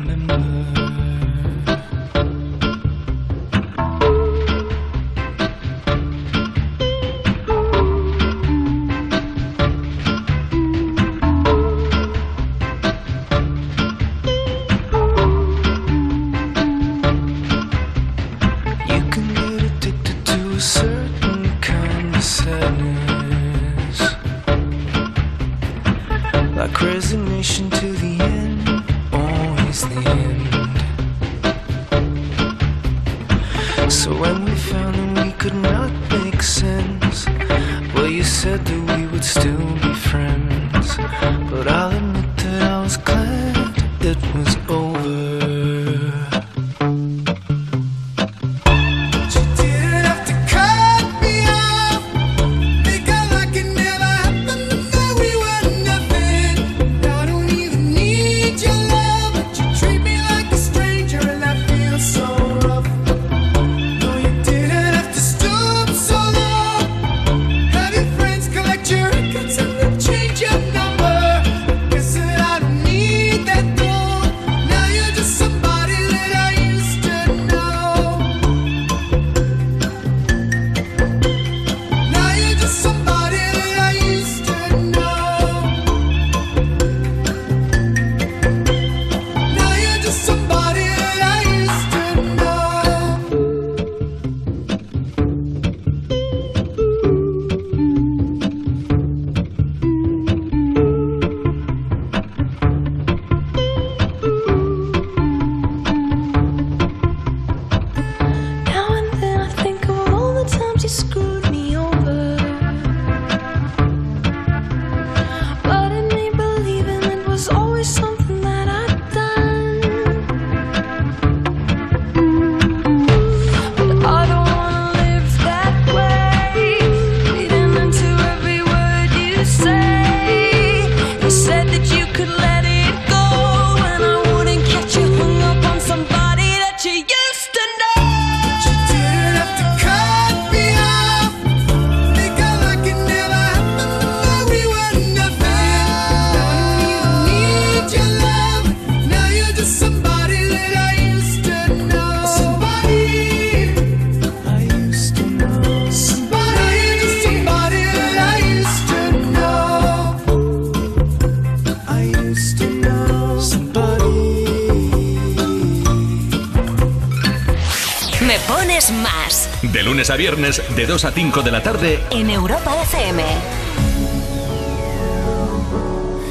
viernes, de 2 a 5 de la tarde, en Europa FM.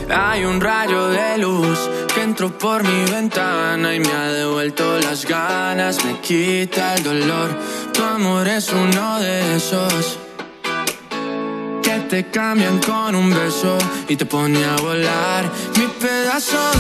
Hay un rayo de luz que entró por mi ventana y me ha devuelto las ganas, me quita el dolor. Tu amor es uno de esos que te cambian con un beso y te pone a volar. Mi pedazo de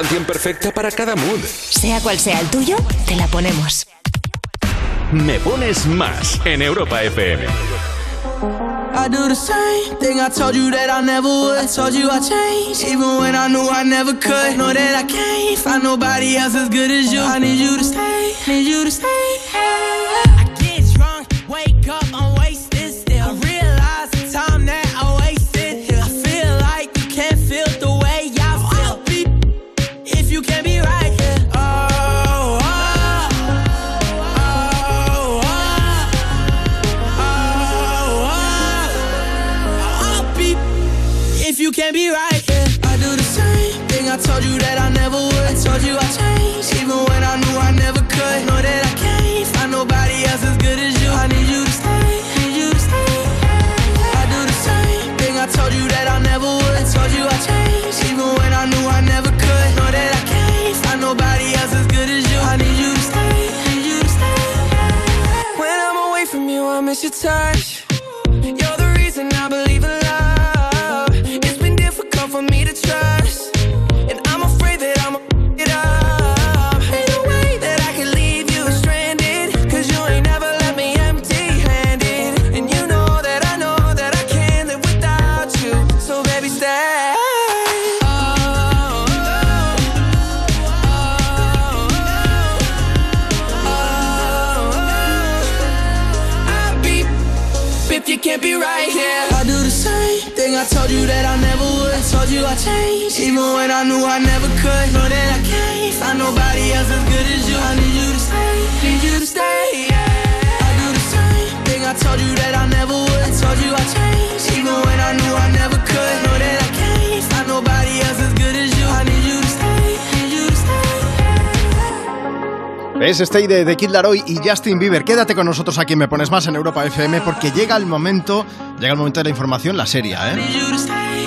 canción perfecta para cada mood. Sea cual sea el tuyo, te la ponemos. Me pones más en Europa FM. I do the same thing I told you that I never would. I told you I changed, even when I knew I never could. Know that I can't find nobody else as good as you. I need you to stay, need you to stay. Stay de, de Kid Laroi y Justin Bieber. Quédate con nosotros aquí Me Pones Más en Europa FM porque llega el momento, llega el momento de la información, la seria, ¿eh?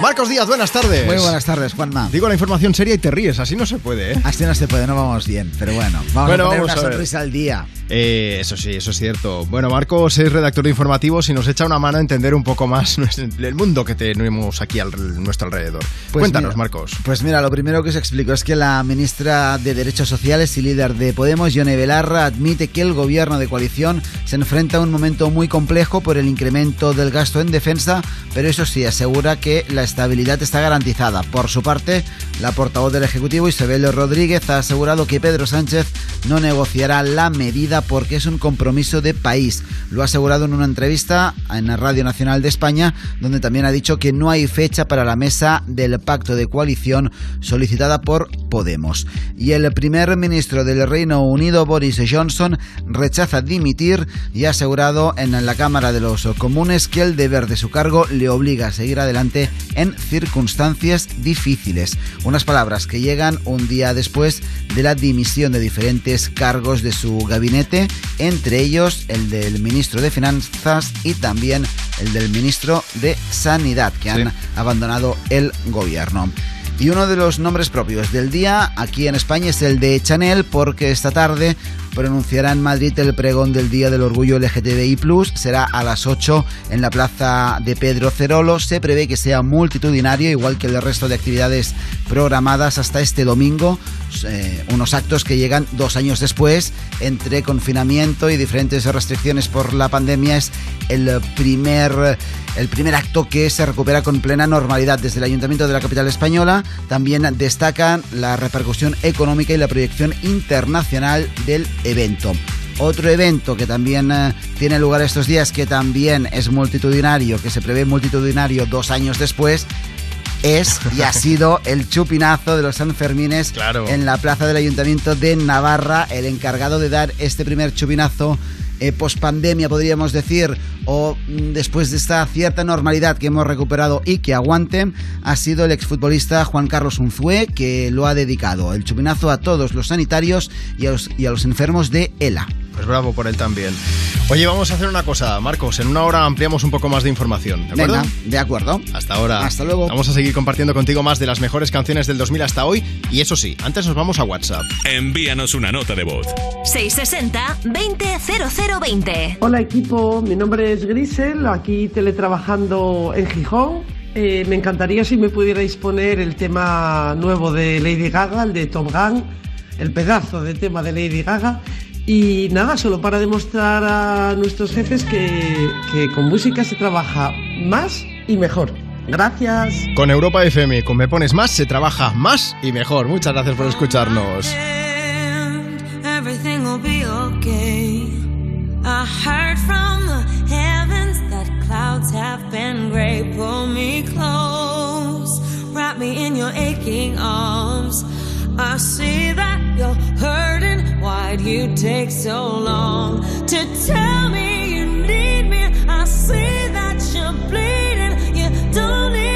Marcos Díaz, buenas tardes. Muy buenas tardes, Juanma. Digo la información seria y te ríes, así no se puede, ¿eh? Así no se puede, no vamos bien, pero bueno, vamos Bueno, a poner vamos una a sonrisa al día. Eh, eso sí, eso es cierto. Bueno, Marcos es redactor de informativos y nos echa una mano a entender un poco más el mundo que tenemos aquí a nuestro alrededor. Pues Cuéntanos, mira, Marcos. Pues mira, lo primero que os explico es que la ministra de Derechos Sociales y líder de Podemos, Yone Belarra, admite que el gobierno de coalición se enfrenta a un momento muy complejo por el incremento del gasto en defensa, pero eso sí, asegura que la estabilidad está garantizada. Por su parte, la portavoz del Ejecutivo, Isabel Rodríguez, ha asegurado que Pedro Sánchez no negociará la medida porque es un compromiso de país. Lo ha asegurado en una entrevista en la Radio Nacional de España, donde también ha dicho que no hay fecha para la mesa del pacto de coalición solicitada por Podemos. Y el primer ministro del Reino Unido, Boris Johnson, rechaza dimitir y ha asegurado en la Cámara de los Comunes que el deber de su cargo le obliga a seguir adelante en circunstancias difíciles. Unas palabras que llegan un día después de la dimisión de diferentes cargos de su gabinete, entre ellos el del ministro de Finanzas y también el del ministro de Sanidad, que han abandonado el gobierno. Y uno de los nombres propios del día aquí en España es el de Chanel, porque esta tarde pronunciará en Madrid el pregón del Día del Orgullo LGTBI. Será a las 8 en la plaza de Pedro Cerolo. Se prevé que sea multitudinario, igual que el resto de actividades programadas hasta este domingo. Eh, unos actos que llegan dos años después, entre confinamiento y diferentes restricciones por la pandemia. Es el primer, el primer acto que se recupera con plena normalidad desde el Ayuntamiento de la capital española. También destacan la repercusión económica y la proyección internacional del evento. Otro evento que también eh, tiene lugar estos días, que también es multitudinario, que se prevé multitudinario dos años después, es y ha sido el chupinazo de los Sanfermines en la plaza del Ayuntamiento de Navarra, el encargado de dar este primer chupinazo eh, pospandemia, podríamos decir, o mm, después de esta cierta normalidad que hemos recuperado y que aguante, ha sido el exfutbolista Juan Carlos Unzué, que lo ha dedicado el chupinazo a todos los sanitarios y a los, y a los enfermos de ELA. Pues bravo por él también. Oye, vamos a hacer una cosa, Marcos. En una hora ampliamos un poco más de información, ¿de acuerdo? Venga, de acuerdo. Hasta ahora. Hasta luego. Vamos a seguir compartiendo contigo más de las mejores canciones del 2000 hasta hoy. Y eso sí, antes nos vamos a WhatsApp. Envíanos una nota de voz. 660-200020. Hola equipo, mi nombre es Grisel, aquí teletrabajando en Gijón. Eh, me encantaría si me pudierais poner el tema nuevo de Lady Gaga, el de Tom Gunn, el pedazo de tema de Lady Gaga. Y nada, solo para demostrar a nuestros jefes que, que con música se trabaja más y mejor. Gracias. Con Europa FM, con Me Pones Más, se trabaja más y mejor. Muchas gracias por escucharnos. everything will be okay. I heard from the heavens that clouds have been gray. Pull me close, wrap me in your aching arms. I see that you're hurting. Why'd you take so long to tell me you need me? I see that you're bleeding. You don't need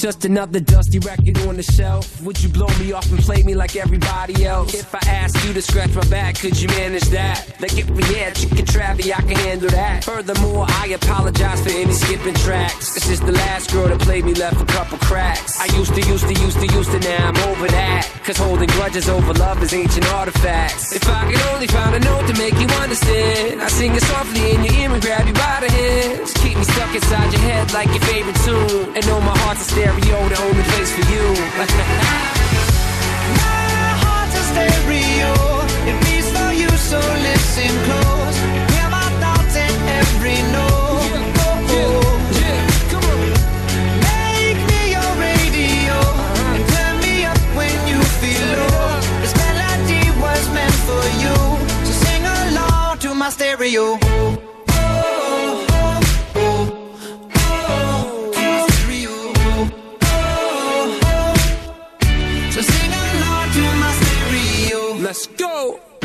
just another dusty record on the shelf, would you blow me off and play me like everybody else? If you to scratch my back, could you manage that? Like if we had chicken travy, I can handle that. Furthermore, I apologize for any skipping tracks. This is the last girl that played me left a couple cracks. I used to, used to, used to, used to, now I'm over that. Cause holding grudges over love is ancient artifacts. If I could only find a note to make you understand, I sing it softly in your ear and grab you by the hands. Keep me stuck inside your head like your favorite tune. And know my heart's a stereo, the only place for you. My heart's a stereo. So listen close. Hear my thoughts in every note. Make me your radio and turn me up when you feel low. This melody was meant for you, so sing along to my my stereo.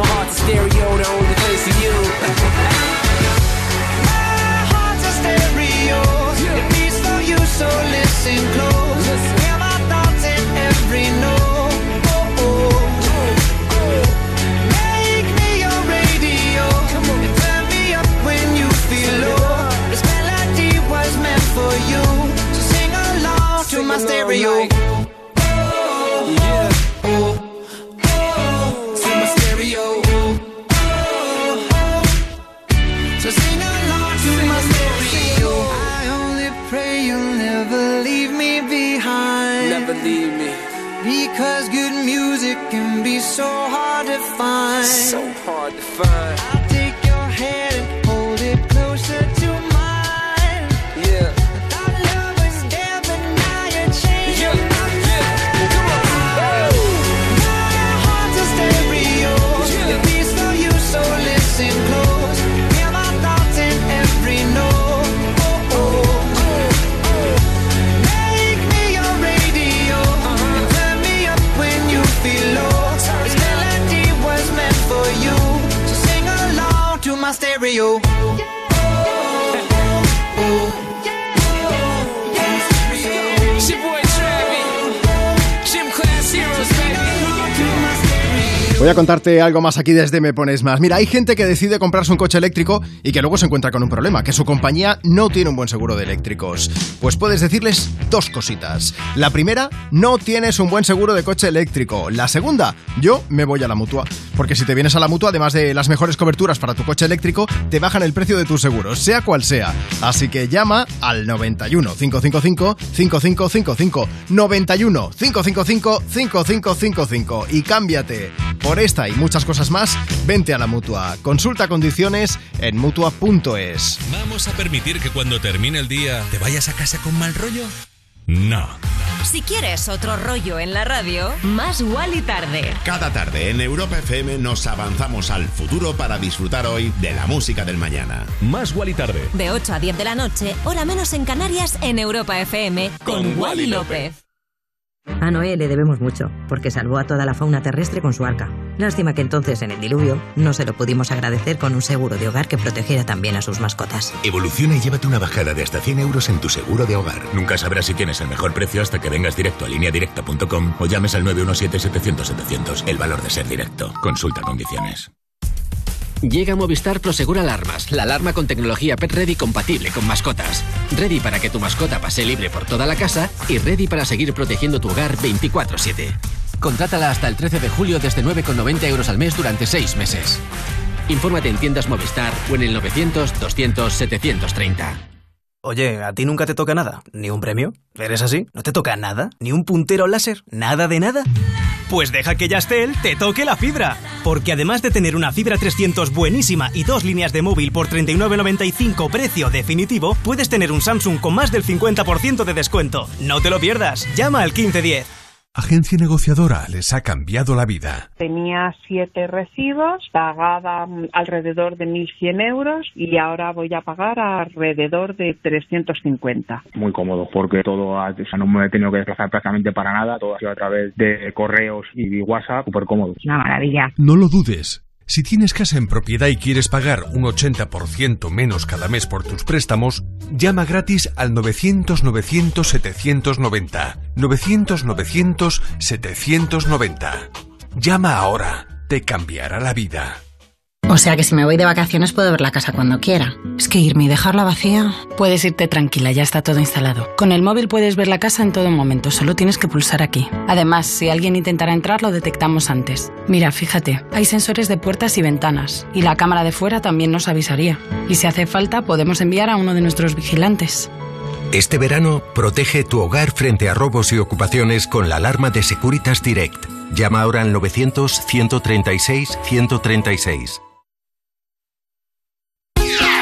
my heart's a stereo, the only place for you. My heart's a stereo. It beats for you, so listen close. Hear my thoughts in every note. Oh, oh. oh. Make me your radio. And turn me up when you feel low. This melody was meant for you. So sing along to my stereo. Yeah. Find. So hard to find. Voy a contarte algo más aquí desde Me Pones Más. Mira, hay gente que decide comprarse un coche eléctrico y que luego se encuentra con un problema, que su compañía no tiene un buen seguro de eléctricos. Pues puedes decirles dos cositas. La primera, no tienes un buen seguro de coche eléctrico. La segunda, yo me voy a la mutua. Porque si te vienes a la mutua, además de las mejores coberturas para tu coche eléctrico, te bajan el precio de tus seguros, sea cual sea. Así que llama al 91 555 5555 91 555 5555 y cámbiate. Por esta y muchas cosas más, vente a la mutua. Consulta condiciones en mutua.es. ¿Vamos a permitir que cuando termine el día te vayas a casa con mal rollo? No. Si quieres otro rollo en la radio, más y tarde. Cada tarde en Europa FM nos avanzamos al futuro para disfrutar hoy de la música del mañana. Más y tarde. De 8 a 10 de la noche, hora menos en Canarias, en Europa FM, con, Wally López. A Noé le debemos mucho, porque salvó a toda la fauna terrestre con su arca. Lástima que entonces, en el diluvio, no se lo pudimos agradecer con un seguro de hogar que protegiera también a sus mascotas. Evoluciona y llévate una bajada de hasta 100 euros en tu seguro de hogar. Nunca sabrás si tienes el mejor precio hasta que vengas directo a lineadirecta.com o llames al 917-700-700. El valor de ser directo. Consulta condiciones. Llega Movistar Prosegur Alarmas, la alarma con tecnología Pet Ready compatible con mascotas. Ready para que tu mascota pase libre por toda la casa y ready para seguir protegiendo tu hogar 24-7. Contrátala hasta el 13 de julio desde 9,90 euros al mes durante 6 meses. Infórmate en tiendas Movistar o en el 900-200-730. Oye, ¿a ti nunca te toca nada? ¿Ni un premio? ¿Eres así? ¿No te toca nada? ¿Ni un puntero láser? ¿Nada de nada? Pues deja que Yastel te toque la fibra. Porque además de tener una fibra 300 buenísima y dos líneas de móvil por 39.95 precio definitivo, puedes tener un Samsung con más del 50% de descuento. No te lo pierdas. Llama al 1510. Agencia negociadora les ha cambiado la vida. Tenía siete recibos, pagaba alrededor de 1.100 euros y ahora voy a pagar alrededor de 350. Muy cómodo porque todo, ha- o sea, no me he tenido que desplazar prácticamente para nada, todo ha sido a través de correos y WhatsApp, súper cómodo. Una maravilla. No lo dudes. Si tienes casa en propiedad y quieres pagar un 80% menos cada mes por tus préstamos, llama gratis al 900-900-790. 900-900-790. Llama ahora. Te cambiará la vida. O sea que si me voy de vacaciones puedo ver la casa cuando quiera. Es que irme y dejarla vacía. Puedes irte tranquila, ya está todo instalado. Con el móvil puedes ver la casa en todo momento, solo tienes que pulsar aquí. Además, si alguien intentara entrar, lo detectamos antes. Mira, fíjate, hay sensores de puertas y ventanas, y la cámara de fuera también nos avisaría. Y si hace falta, podemos enviar a uno de nuestros vigilantes. Este verano, protege tu hogar frente a robos y ocupaciones con la alarma de Securitas Direct. Llama ahora al 900-136-136.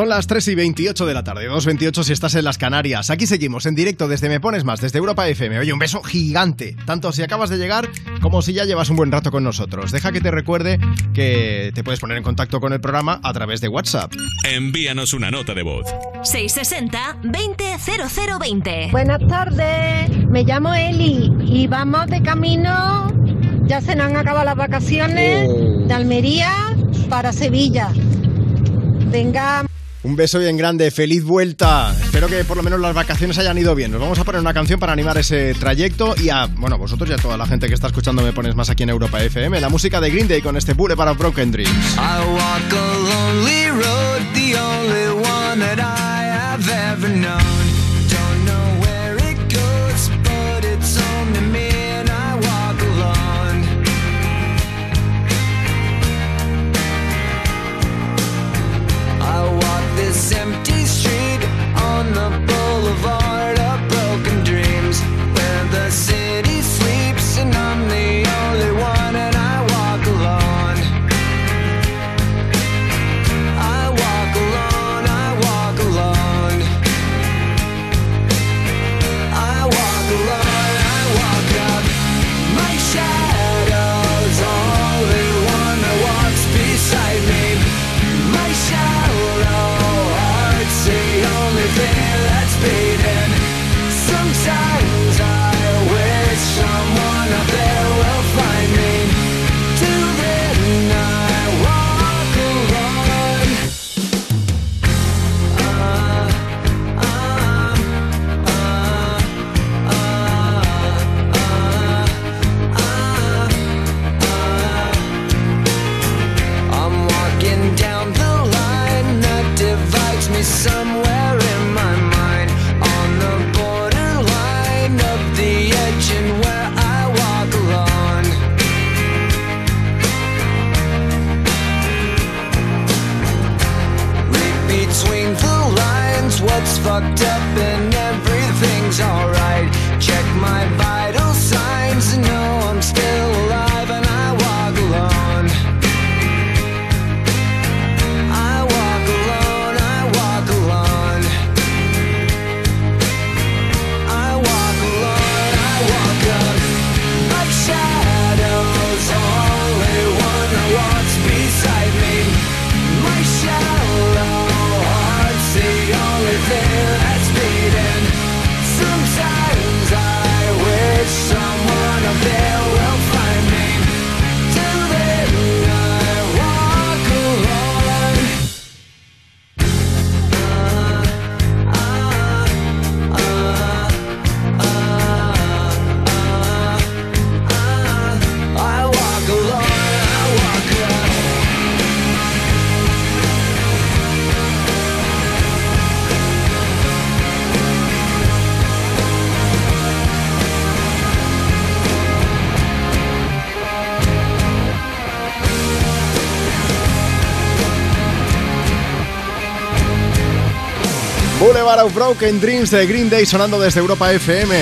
Son las 3 y 28 de la tarde, 2.28 si estás en las Canarias. Aquí seguimos en directo desde Me Pones Más, desde Europa FM. Oye, un beso gigante, tanto si acabas de llegar como si ya llevas un buen rato con nosotros. Deja que te recuerde que te puedes poner en contacto con el programa a través de WhatsApp. Envíanos una nota de voz. 660-200020. Buenas tardes, me llamo Eli y vamos de camino, ya se nos han acabado las vacaciones, de Almería para Sevilla. Venga. Un beso bien grande, feliz vuelta. Espero que por lo menos las vacaciones hayan ido bien. Nos vamos a poner una canción para animar ese trayecto y a, bueno, vosotros y a toda la gente que está escuchando Me Pones Más aquí en Europa FM. La música de Green Day con este Boulevard of Broken Dreams. I walk a lonely the only one that I have ever known. This empty street on the Of Broken Dreams de Green Day sonando desde Europa FM.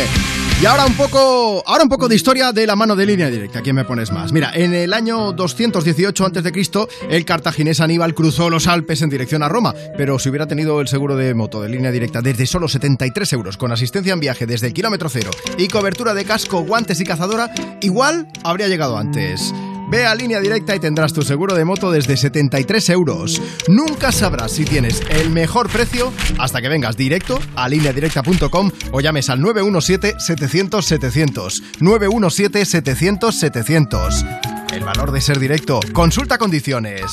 Y ahora un poco, ahora un poco de historia de la mano de línea directa. ¿Quién me pones más? Mira, en el año 218 a.C., el cartaginés Aníbal cruzó los Alpes en dirección a Roma, pero si hubiera tenido el seguro de moto de línea directa desde solo 73 euros, con asistencia en viaje desde el kilómetro cero y cobertura de casco, guantes y cazadora, igual habría llegado antes. Ve a línea directa y tendrás tu seguro de moto desde 73 euros. Nunca sabrás si tienes el mejor precio hasta que vengas directo a lineadirecta.com o llames al 917-700-700. 917-700-700. El valor de ser directo. Consulta condiciones.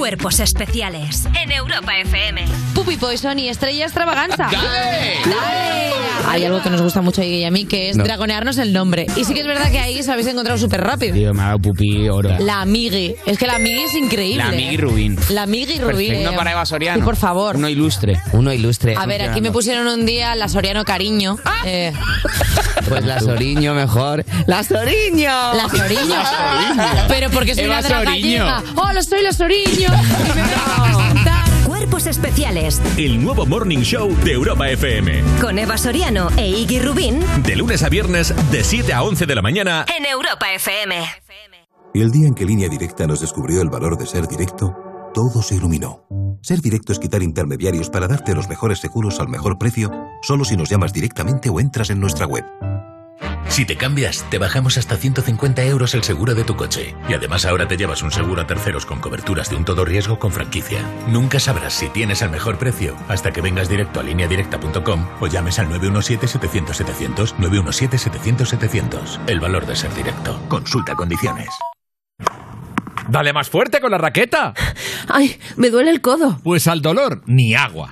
Cuerpos especiales en Europa FM. Puppy Poison y Estrella Extravaganza. ¡Dale! ¡Dale! Hay algo que nos gusta mucho a Iggy y a mí, que es No. dragonearnos el nombre. Y sí que es verdad que ahí os habéis encontrado súper rápido. Tío, me ha dado pupi oro. La Amigui. Es que la Amigui es increíble. La Amigui Rubín. La Amigui Rubín. Perfecto para Eva Soriano. Por favor. Uno ilustre. Uno ilustre. A ver, aquí me pusieron un día la Soriano Cariño. Eh, Pues la Soriño mejor. ¡La Soriño! La Soriño. Pero porque soy Eva la de la Soriño. gallega. ¡Hola, soy la Soriño! Cuerpos especiales El nuevo Morning Show de Europa FM. con Eva Soriano e Iggy Rubín De lunes a viernes, de 7 a 11 de la mañana. en Europa FM. Y el día en que Línea Directa nos descubrió el valor de ser directo, todo se iluminó. Ser directo es quitar intermediarios para darte los mejores seguros al mejor precio, solo si nos llamas directamente o entras en nuestra web. Si te cambias, te bajamos hasta 150 euros el seguro de tu coche. Y además ahora te llevas un seguro a terceros con coberturas de un todo riesgo con franquicia. Nunca sabrás si tienes el mejor precio hasta que vengas directo a lineadirecta.com o llames al 917-700-700, 917-700-700. El valor de ser directo. Consulta condiciones. Dale más fuerte con la raqueta. Ay, me duele el codo. Pues al dolor, ni agua.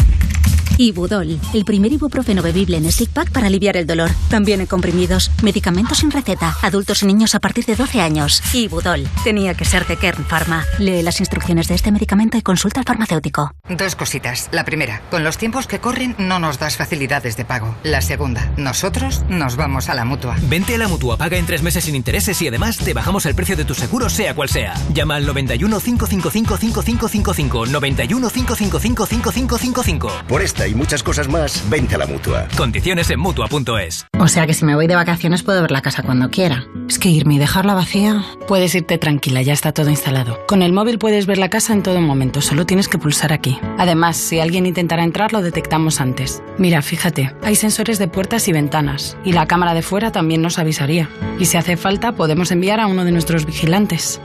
Ibudol, el primer ibuprofeno bebible en stick pack para aliviar el dolor. También en comprimidos, medicamentos sin receta, adultos y niños a partir de 12 años. Ibudol, tenía que ser de Kern Pharma. Lee las instrucciones de este medicamento y consulta al farmacéutico. Dos cositas. La primera, con los tiempos que corren no nos das facilidades de pago. La segunda, nosotros nos vamos a la mutua. Vente a la mutua, paga en tres meses sin intereses y además te bajamos el precio de tu seguro, sea cual sea. Llama al 91 555 5555. 91 555 5555. Por esta y muchas cosas más, vente a la mutua. Condiciones en mutua.es. O sea que si me voy de vacaciones puedo ver la casa cuando quiera. Es que irme y dejarla vacía. Puedes irte tranquila, ya está todo instalado. Con el móvil puedes ver la casa en todo momento, solo tienes que pulsar aquí. Además, si alguien intentara entrar, lo detectamos antes. Mira, fíjate, hay sensores de puertas y ventanas, y la cámara de fuera también nos avisaría. Y si hace falta, podemos enviar a uno de nuestros vigilantes.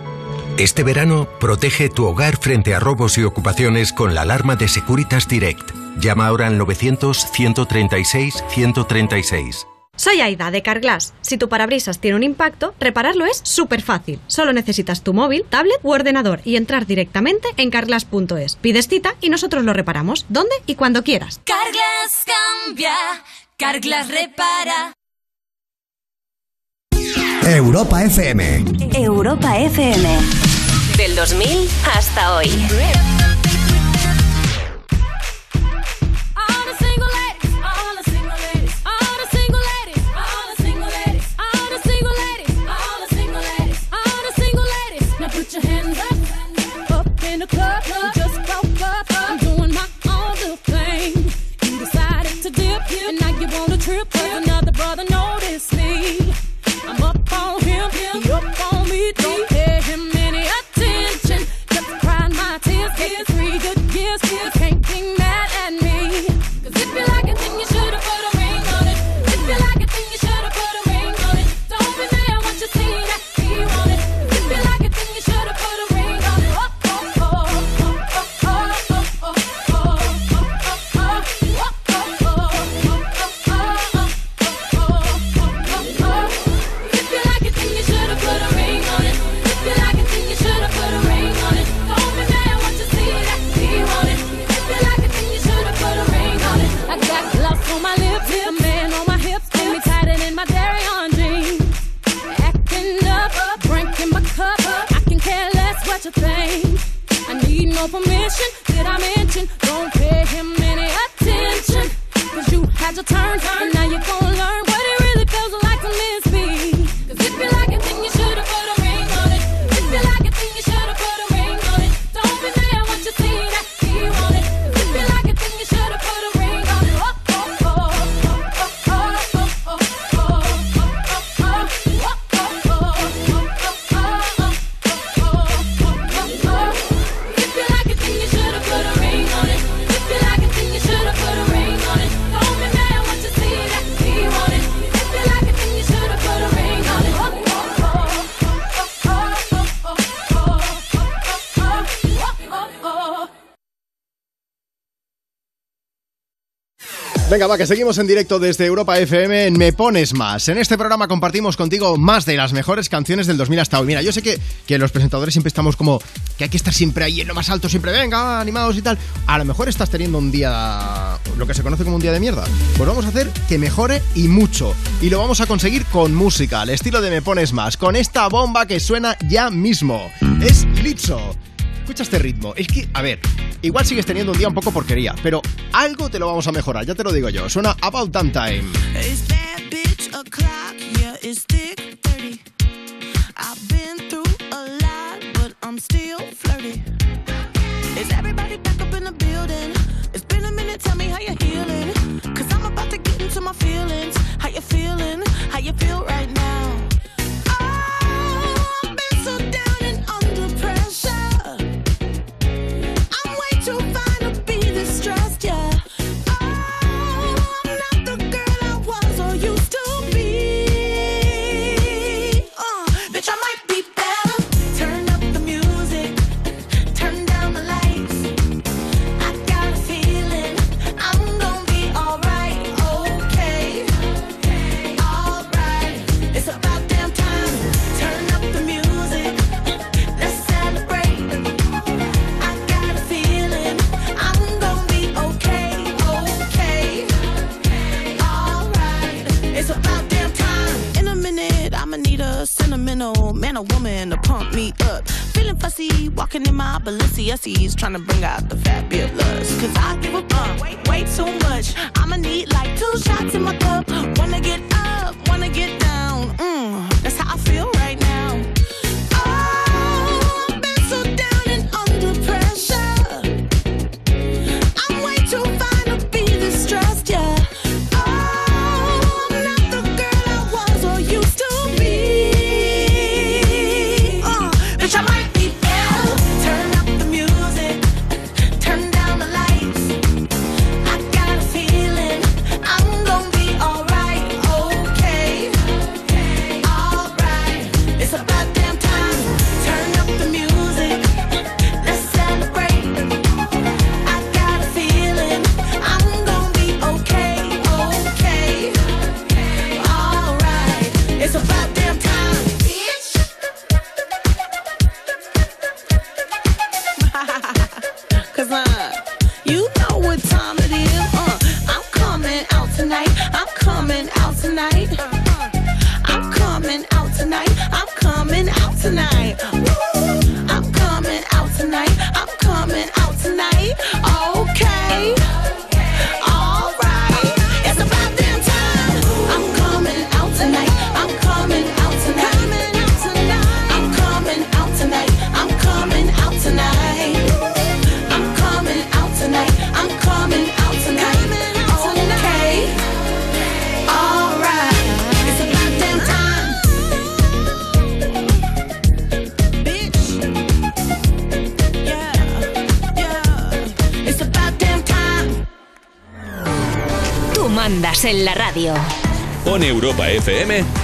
Este verano, protege tu hogar frente a robos y ocupaciones con la alarma de Securitas Direct. Llama ahora al 900-136-136. Soy Aida de Carglass. Si tu parabrisas tiene un impacto, repararlo es súper fácil. Solo necesitas tu móvil, tablet u ordenador y entrar directamente en carglass.es. Pides cita y nosotros lo reparamos, donde y cuando quieras. Carglass cambia, Carglass repara. Europa FM. Europa FM. Del 2000 hasta hoy. another brother noticed me. Venga, va, que seguimos en directo desde Europa FM en Me Pones Más. En este programa compartimos contigo más de las mejores canciones del 2000 hasta hoy. Mira, yo sé que, que los presentadores siempre estamos como que hay que estar siempre ahí en lo más alto, siempre venga, animados y tal. A lo mejor estás teniendo un día, lo que se conoce como un día de mierda. Pues vamos a hacer que mejore y mucho. Y lo vamos a conseguir con música, al estilo de Me Pones Más, con esta bomba que suena ya mismo. Es Lipso. Escucha este ritmo. Es que, a ver, igual sigues teniendo un día un poco porquería, pero algo te lo vamos a mejorar, ya te lo digo yo. Suena About Damn Time. It's bad bitch o'clock, yeah, it's thick 30. I've been through a lot, but I'm still flirty. Is everybody back up in the building? It's been a minute, tell me how. Cause I'm about to get into my.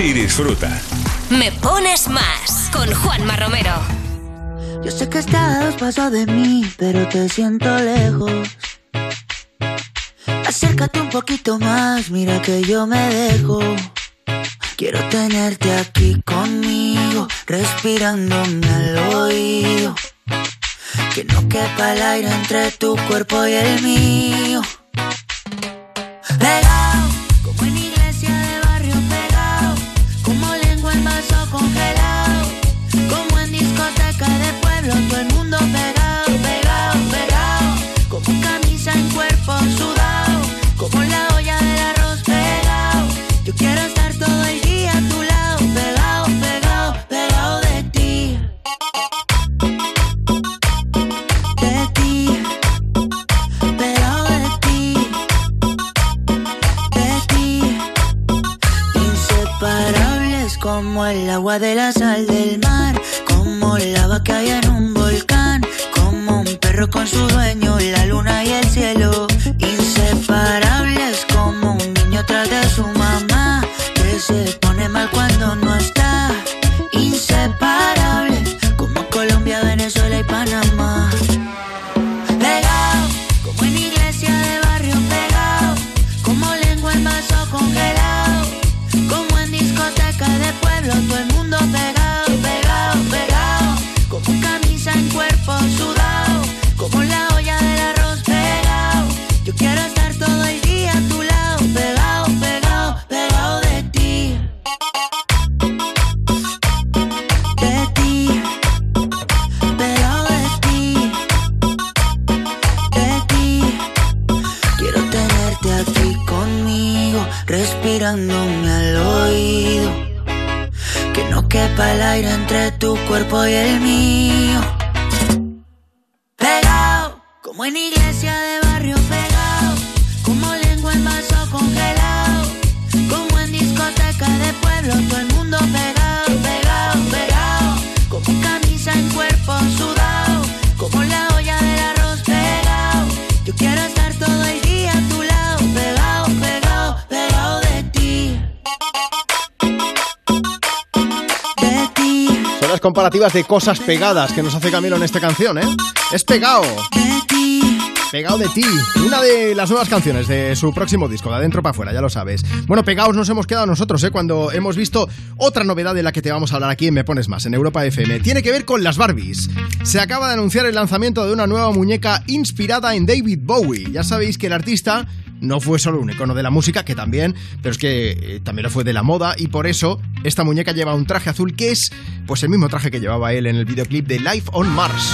Y disfruta. Me pones más con Juanma Romero. Yo sé que estás a dos pasos de mí, pero te siento lejos. Acércate un poquito más, mira que yo me dejo. Quiero tenerte aquí conmigo, respirándome al oído. Que no quepa el aire entre tu cuerpo y el mío. Pegado, de cosas pegadas que nos hace Camilo en esta canción, ¿eh? Es pegado. Pegado de ti, una de las nuevas canciones de su próximo disco, de adentro para afuera, ya lo sabes. Bueno, pegados nos hemos quedado nosotros, ¿eh? Cuando hemos visto otra novedad de la que te vamos a hablar aquí en Me Pones Más, en Europa FM. Tiene que ver con las Barbies. Se acaba de anunciar el lanzamiento de una nueva muñeca inspirada en David Bowie. Ya sabéis que el artista no fue solo un icono de la música, que también, pero es que eh, también lo fue de la moda y por eso esta muñeca lleva un traje azul que es pues el mismo traje que llevaba él en el videoclip de Life on Mars.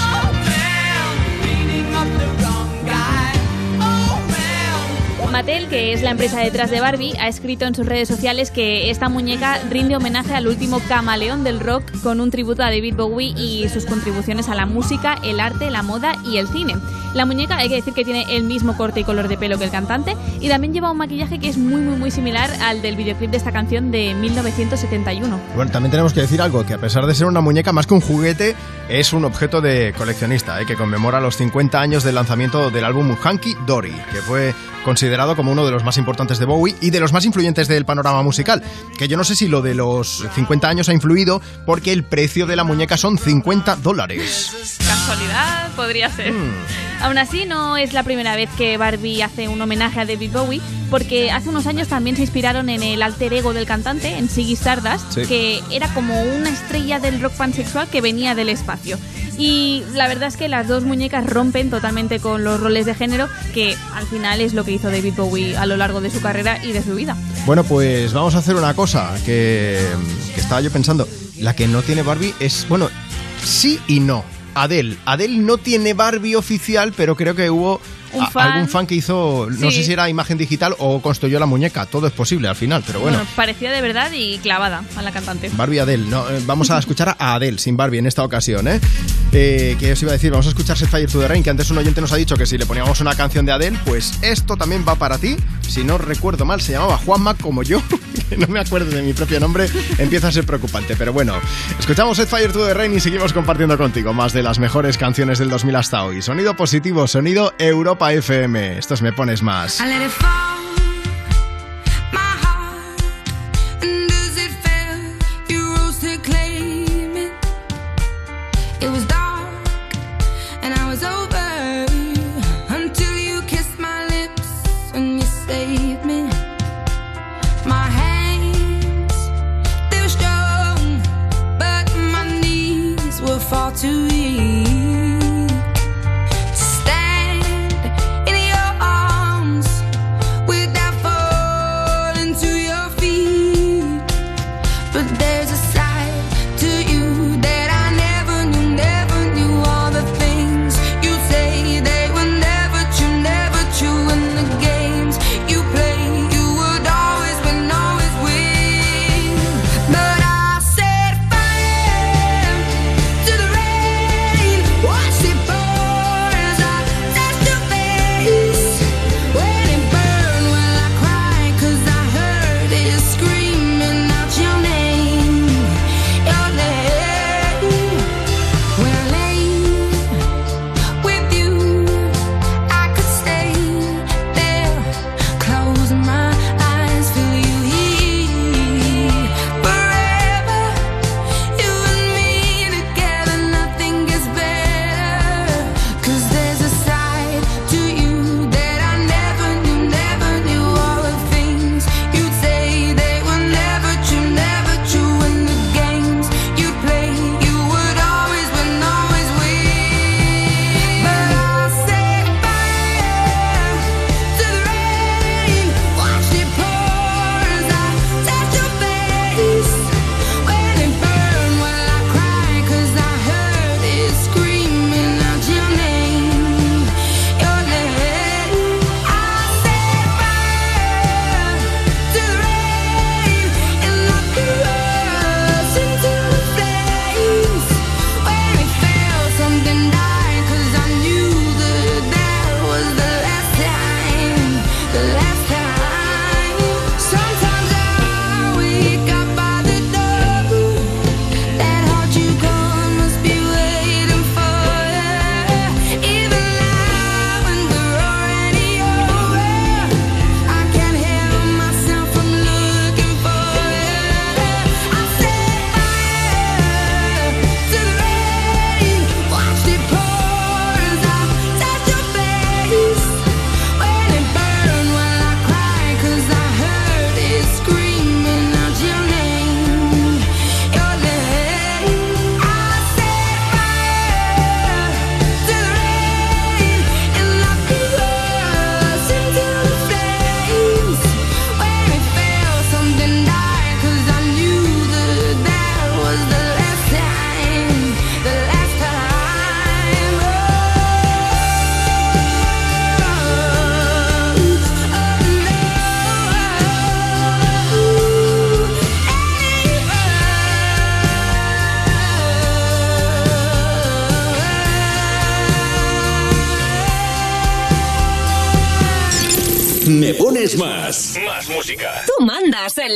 Mattel, que es la empresa detrás de Barbie, ha escrito en sus redes sociales que esta muñeca rinde homenaje al último camaleón del rock con un tributo a David Bowie y sus contribuciones a la música, el arte, la moda y el cine. La muñeca hay que decir que tiene el mismo corte y color de pelo que el cantante y también lleva un maquillaje que es muy muy muy similar al del videoclip de esta canción de 1971. Bueno, también tenemos que decir algo, que a pesar de ser una muñeca más que un juguete, es un objeto de coleccionista, ¿eh? que conmemora los 50 años del lanzamiento del álbum Hunky Dory, que fue considerado como uno de los más importantes de Bowie y de los más influyentes del panorama musical. Que yo no sé si lo de los 50 años ha influido porque el precio de la muñeca son 50 dólares. Casualidad podría ser. Aún así, no es la primera vez que Barbie hace un homenaje a David Bowie, porque hace unos años también se inspiraron en el alter ego del cantante, en Ziggy Stardust, Sí. que era como una estrella del rock pansexual que venía del espacio. Y la verdad es que las dos muñecas rompen totalmente con los roles de género, que al final es lo que hizo David Bowie a lo largo de su carrera y de su vida. Bueno, pues vamos a hacer una cosa que, que estaba yo pensando. La que no tiene Barbie es, bueno, sí y no. Adele. Adele no tiene Barbie oficial, pero creo que hubo Un a- fan. algún fan que hizo, no sé si era imagen digital o construyó la muñeca. Todo es posible al final, pero bueno. parecía de verdad y clavada a la cantante. Barbie Adele, no, eh, vamos a escuchar a Adele sin Barbie en esta ocasión, ¿eh? Eh, ¿Qué os iba a decir? Vamos a escuchar Set Fire to the Rain, que antes un oyente nos ha dicho que si le poníamos una canción de Adele, pues esto también va para ti. Si no recuerdo mal, se llamaba Juanma como yo, que no me acuerdo de mi propio nombre, empieza a ser preocupante. Pero bueno, escuchamos Set Fire to the Rain y seguimos compartiendo contigo más de las mejores canciones del 2000 hasta hoy. Sonido positivo, sonido Europa FM. Estos me pones más.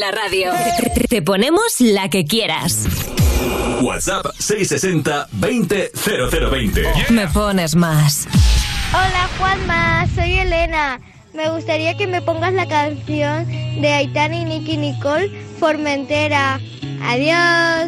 La radio. Te ponemos la que quieras. WhatsApp 660 20 0020. Me pones más. Hola Juanma, soy Elena. Me gustaría que me pongas la canción de Aitana y Nicky Nicole, Formentera. Adiós.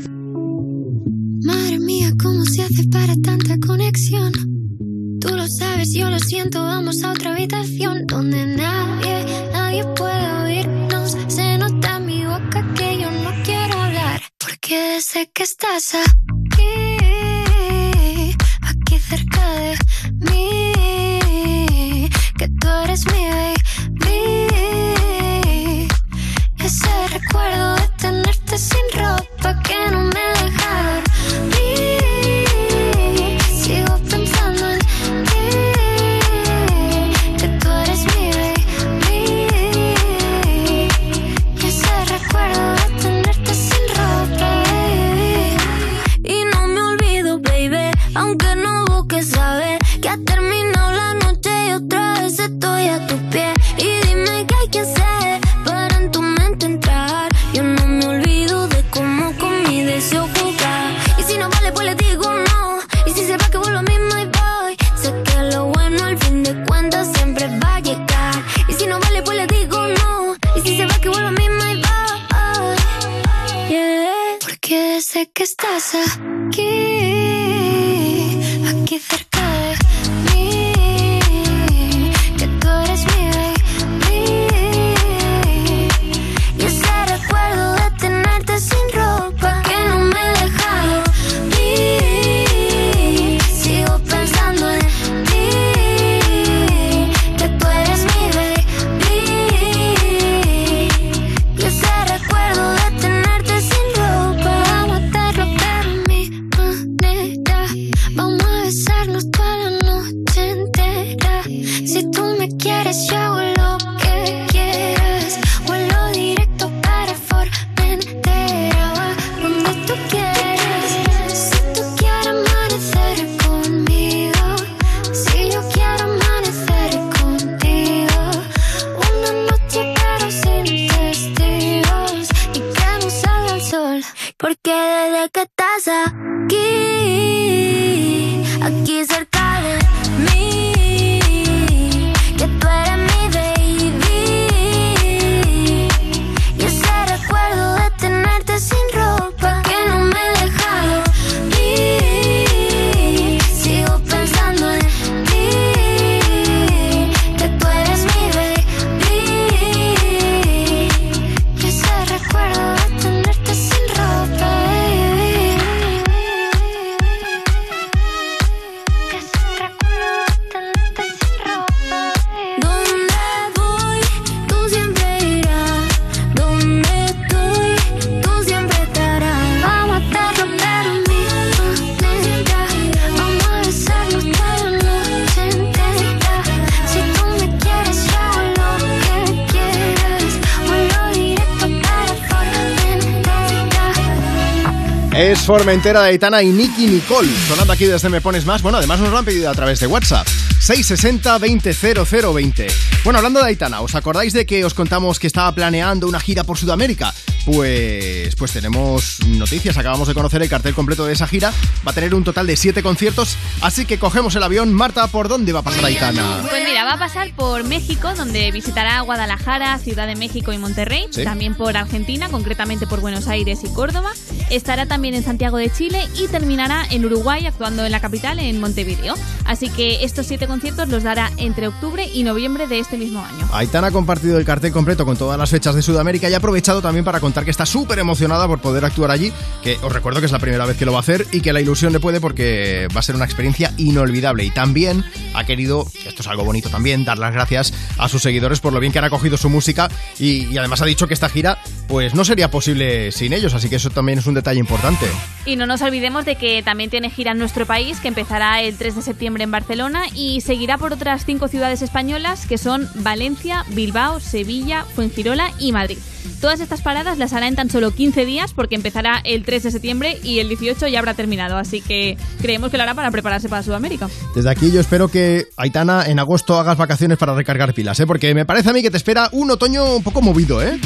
Es Formentera de Aitana y Nicky Nicole. Sonando aquí desde Me Pones Más. Bueno, además nos lo han pedido a través de WhatsApp. 660 200020. Bueno, hablando de Aitana, ¿os acordáis de que os contamos que estaba planeando una gira por Sudamérica? Pues, pues tenemos noticias, acabamos de conocer el cartel completo de esa gira. Va a tener un total de 7 conciertos, así que cogemos el avión. Marta, ¿por dónde va a pasar Aitana? Pues mira, va a pasar por México, donde visitará Guadalajara, Ciudad de México y Monterrey. Sí. También por Argentina, concretamente por Buenos Aires y Córdoba. Estará también en Santiago de Chile y terminará en Uruguay, actuando en la capital, en Montevideo. Así que estos siete conciertos los dará entre octubre y noviembre de este mismo año. Aitana ha compartido el cartel completo con todas las fechas de Sudamérica y ha aprovechado también para contar que está súper emocionada por poder actuar allí, que os recuerdo que es la primera vez que lo va a hacer y que la ilusión le puede porque va a ser una experiencia inolvidable. Y también ha querido, esto es algo bonito también, dar las gracias a sus seguidores por lo bien que han acogido su música y, y además ha dicho que esta gira pues no sería posible sin ellos, así que eso también es un detalle importante. Y no nos olvidemos de que también tiene gira en nuestro país, que empezará el 3 de septiembre en Barcelona y seguirá por otras cinco ciudades españolas, que son Valencia, Bilbao, Sevilla, Fuengirola y Madrid. Todas estas paradas las hará en tan solo 15 días porque empezará el 3 de septiembre y el 18 ya habrá terminado, así que creemos que lo hará para prepararse para Sudamérica. Desde aquí yo espero que, Aitana, en agosto hagas vacaciones para recargar pilas, ¿eh? porque me parece a mí que te espera un otoño un poco movido, ¿eh?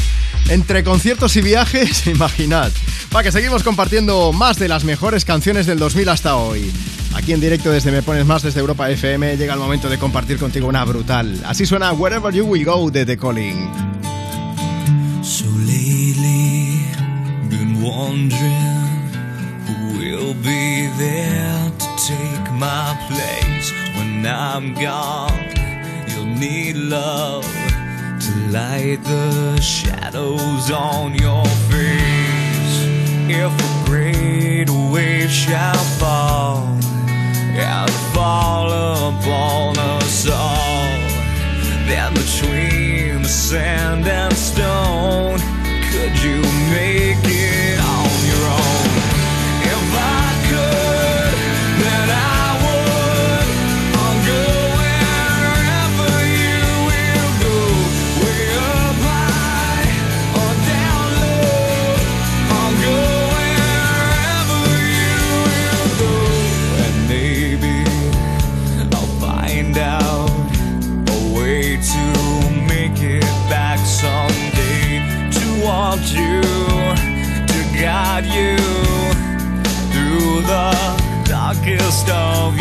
Entre conciertos y viajes, imaginad. Va, que seguimos compartiendo más de las mejores canciones del 2000 hasta hoy. Aquí en directo desde Me Pones Más, desde Europa FM, llega el momento de compartir contigo una brutal. Así suena Wherever You Will Go de The Calling. So lately, been wondering who will be there to take my place when I'm gone. You'll need love to light the shadows on your face. If a great wave shall fall and fall upon us all, then between sand and stone, could you make it guide you through the darkest of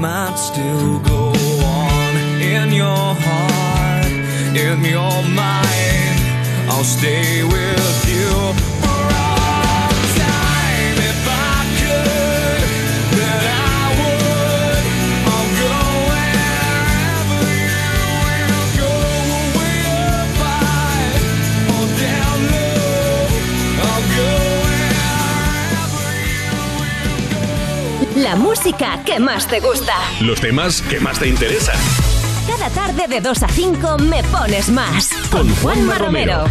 might still go on in your heart, in your mind. I'll stay with you La música que más te gusta. Los temas que más te interesan. Cada tarde de 2 a 5 me pones más. Con Juanma Romero.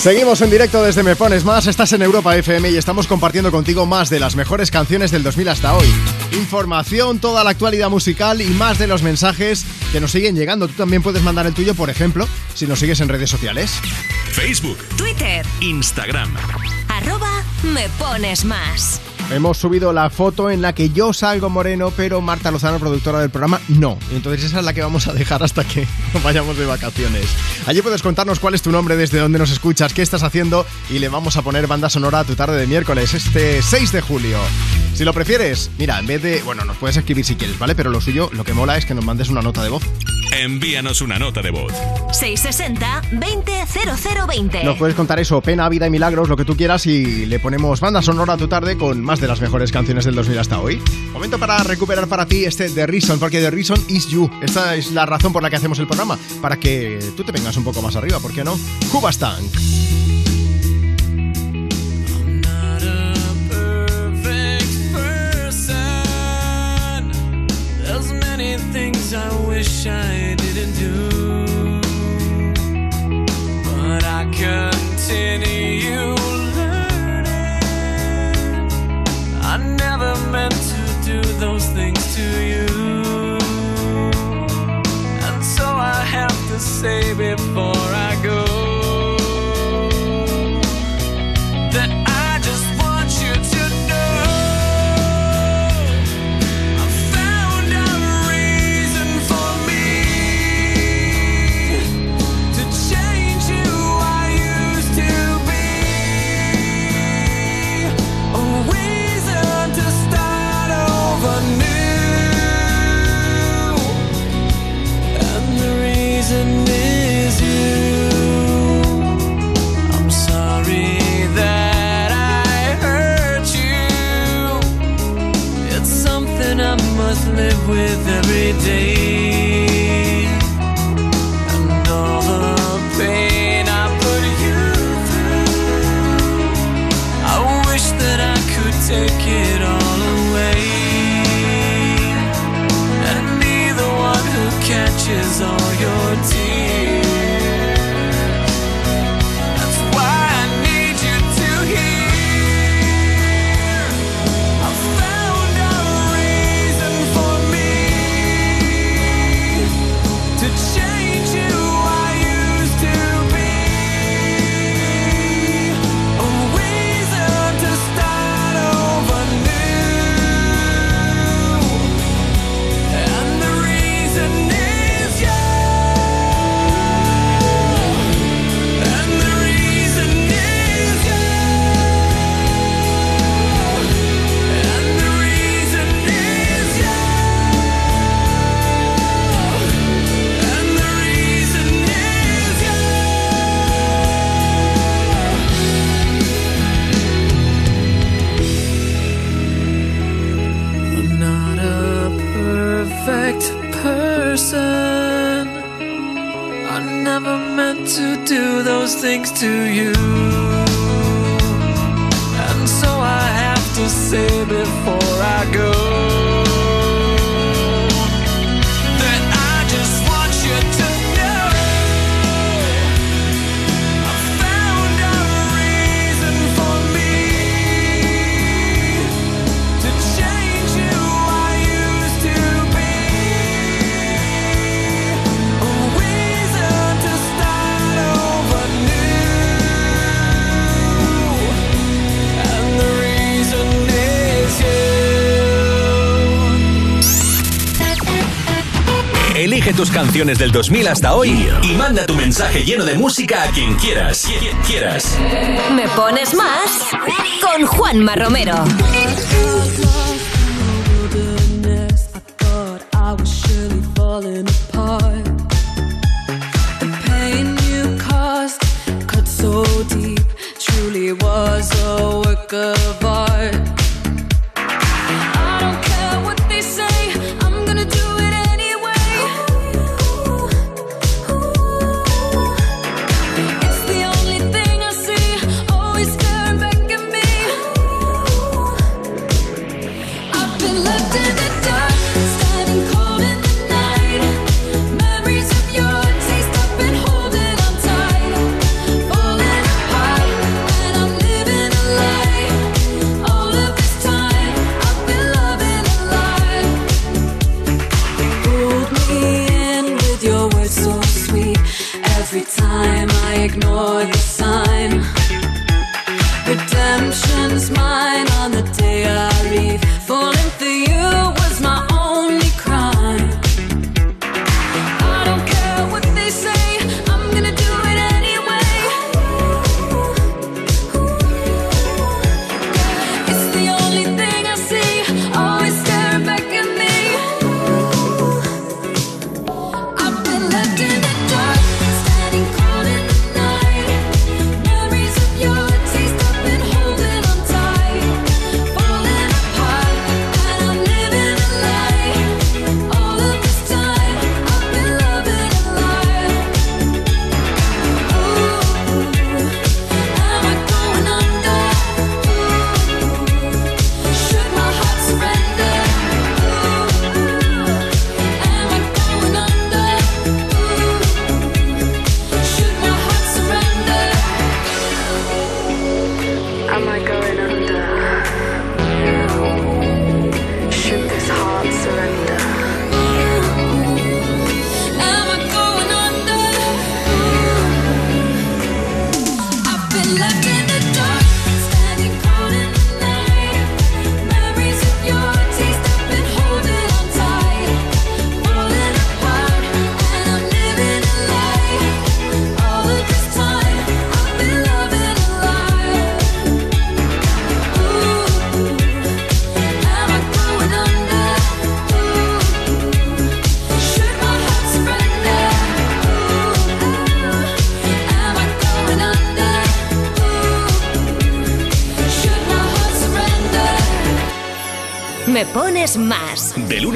Seguimos en directo desde Me Pones Más, estás en Europa FM y estamos compartiendo contigo más de las mejores canciones del 2000 hasta hoy. Información, toda la actualidad musical y más de los mensajes que nos siguen llegando. Tú también puedes mandar el tuyo, por ejemplo, si nos sigues en redes sociales. Facebook, Twitter, Instagram. arroba me pones más. Hemos subido la foto en la que yo salgo moreno, pero Marta Lozano, productora del programa, no. Entonces esa es la que vamos a dejar hasta que vayamos de vacaciones. Allí puedes contarnos cuál es tu nombre, desde dónde nos escuchas, qué estás haciendo y le vamos a poner banda sonora a tu tarde de miércoles, este 6 de julio. Si lo prefieres, mira, en vez de... Bueno, nos puedes escribir si quieres, ¿vale? Pero lo suyo, lo que mola es que nos mandes una nota de voz. Envíanos una nota de voz. 660-200020. Nos puedes contar eso, pena, vida y milagros, lo que tú quieras y le ponemos banda sonora a tu tarde con más de las mejores canciones del 2000 hasta hoy. Momento para recuperar para ti este The Reason, porque The Reason is you. Esta es la razón por la que hacemos el programa, para que tú te vengas un poco más arriba, ¿por qué no? Cuba Stank. perfect person. There's many things I wish I didn't continue learning. I never meant to do those things to you, and so I have to say before I go things to you. Elige tus canciones del 2000 hasta hoy y manda tu mensaje lleno de música a quien quieras. Quien quieras. Me pones más con Juanma Romero. so deep, truly was a work of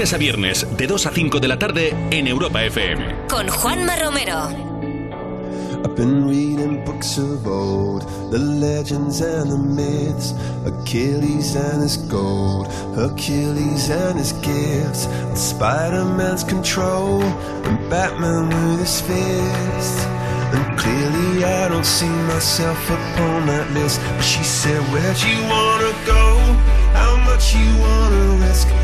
lunes a viernes, de 2 a 5 de la tarde, en Europa FM. Con Juanma Romero. I've been reading books of old, the legends and the myths, Achilles and his gold, Hercules and his gifts, Spider Man's control, and Batman with his fists. And clearly I don't see myself upon that list. But she said, Where'd you wanna go? How much you wanna risk?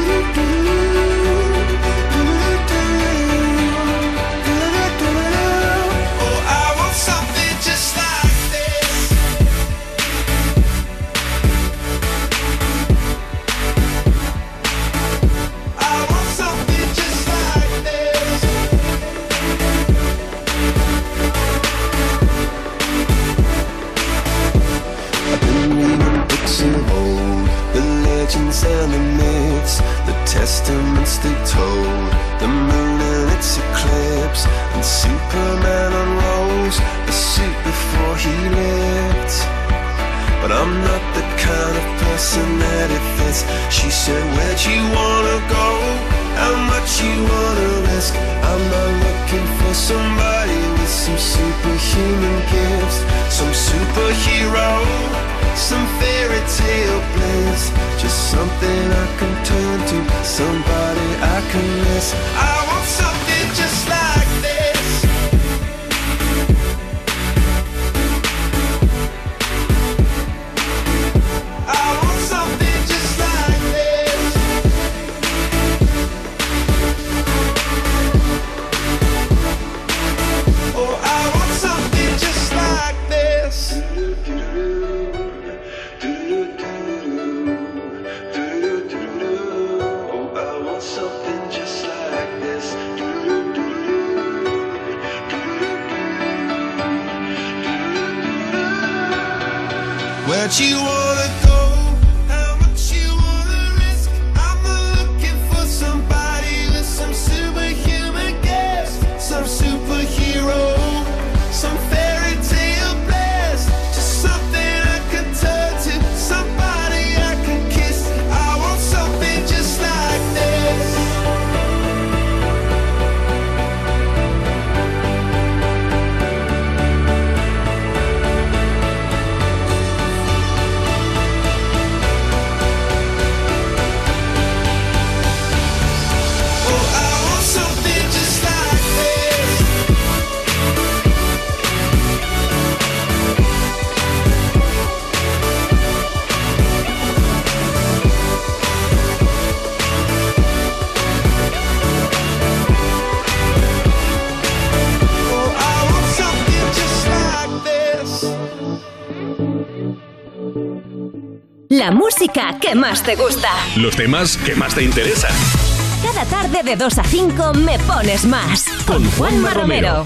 What you want La música que más te gusta. Los temas que más te interesan. Cada tarde de 2 a 5 me pones más. Con Juanma Romero.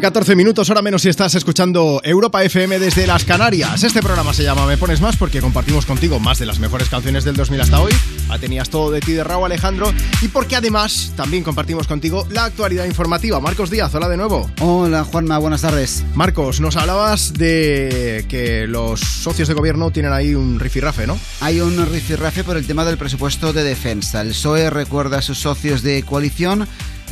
Tarde, 14 minutos, ahora menos si estás escuchando Europa FM desde las Canarias. Este programa se llama Me Pones Más porque compartimos contigo más de las mejores canciones del 2000 hasta hoy. Ah, Tenías todo de ti de Raúl Alejandro. Y porque además también compartimos contigo la actualidad informativa. Marcos Díaz, hola de nuevo. Hola Juanma, buenas tardes. Marcos, nos hablabas de que los socios de gobierno tienen ahí un rifirrafe, ¿no? Hay un rifirrafe por el tema del presupuesto de defensa. El PSOE recuerda a sus socios de coalición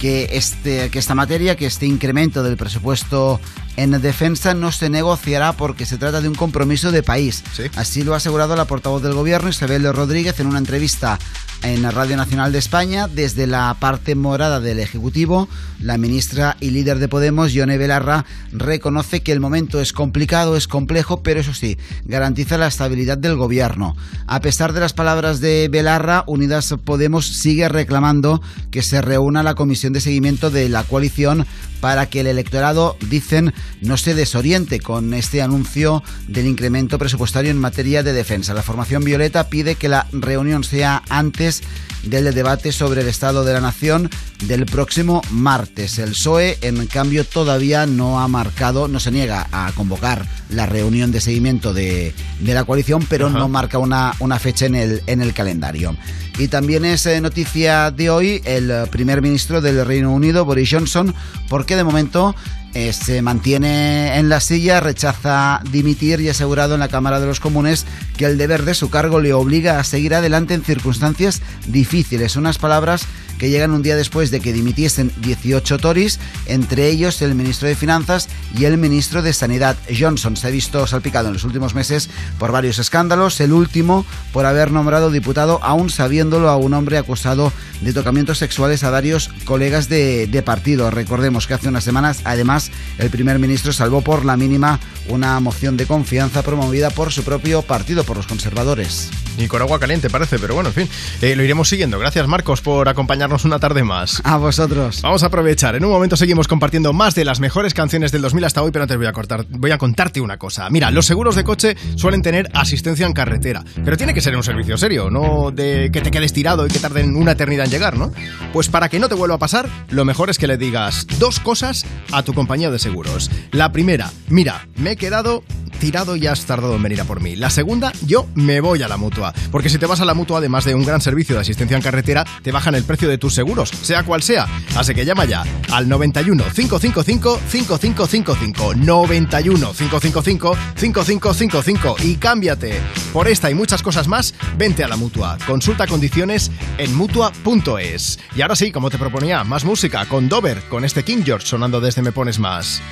que, este, que esta materia, que este incremento del presupuesto en defensa no se negociará porque se trata de un compromiso de país. Así lo ha asegurado la portavoz del gobierno, Isabel Rodríguez, en una entrevista en la Radio Nacional de España. Desde la parte morada del Ejecutivo, la ministra y líder de Podemos, Yone Belarra, reconoce que el momento es complicado, es complejo, pero eso sí, garantiza la estabilidad del gobierno. A pesar de las palabras de Belarra, Unidas Podemos sigue reclamando que se reúna la comisión de seguimiento de la coalición para que el electorado, dicen, no se desoriente con este anuncio del incremento presupuestario en materia de defensa. La formación violeta pide que la reunión sea antes del debate sobre el estado de la nación del próximo martes. El PSOE, en cambio, todavía no ha marcado, no se niega a convocar la reunión de seguimiento de, de la coalición, pero Ajá. no marca una, una fecha en el, en el calendario. Y también es eh, noticia de hoy el primer ministro del Reino Unido, Boris Johnson, porque de momento eh, se mantiene en la silla, rechaza dimitir y asegurado en la Cámara de los Comunes que el deber de su cargo le obliga a seguir adelante en circunstancias difíciles. Unas palabras que llegan un día después de que dimitiesen 18 Tories, entre ellos el ministro de Finanzas y el ministro de Sanidad. Johnson se ha visto salpicado en los últimos meses por varios escándalos, el último por haber nombrado diputado, aún sabiéndolo, a un hombre acusado de tocamientos sexuales a varios colegas de, de partido. Recordemos que hace unas semanas, además, el primer ministro salvó por la mínima una moción de confianza promovida por su propio partido, por los conservadores. Y con agua caliente parece, pero bueno, en fin, eh, lo iremos siguiendo. Gracias Marcos por acompañarnos una tarde más. A vosotros. Vamos a aprovechar. En un momento seguimos compartiendo más de las mejores canciones del 2000 hasta hoy, pero antes voy a, cortar, voy a contarte una cosa. Mira, los seguros de coche suelen tener asistencia en carretera, pero tiene que ser un servicio serio, no de que te quedes tirado y que tarden una eternidad en llegar, ¿no? Pues para que no te vuelva a pasar, lo mejor es que le digas dos cosas a tu compañía de seguros. La primera, mira, me he quedado tirado y has tardado en venir a por mí. La segunda, yo me voy a la mutua. Porque si te vas a la mutua, además de un gran servicio de asistencia en carretera, te bajan el precio tus seguros, sea cual sea. Así que llama ya al 91 555 5555 91 555 5555 y cámbiate. Por esta y muchas cosas más, vente a la mutua. Consulta condiciones en mutua.es. Y ahora sí, como te proponía, más música con Dover, con este King George sonando desde Me Pones Más.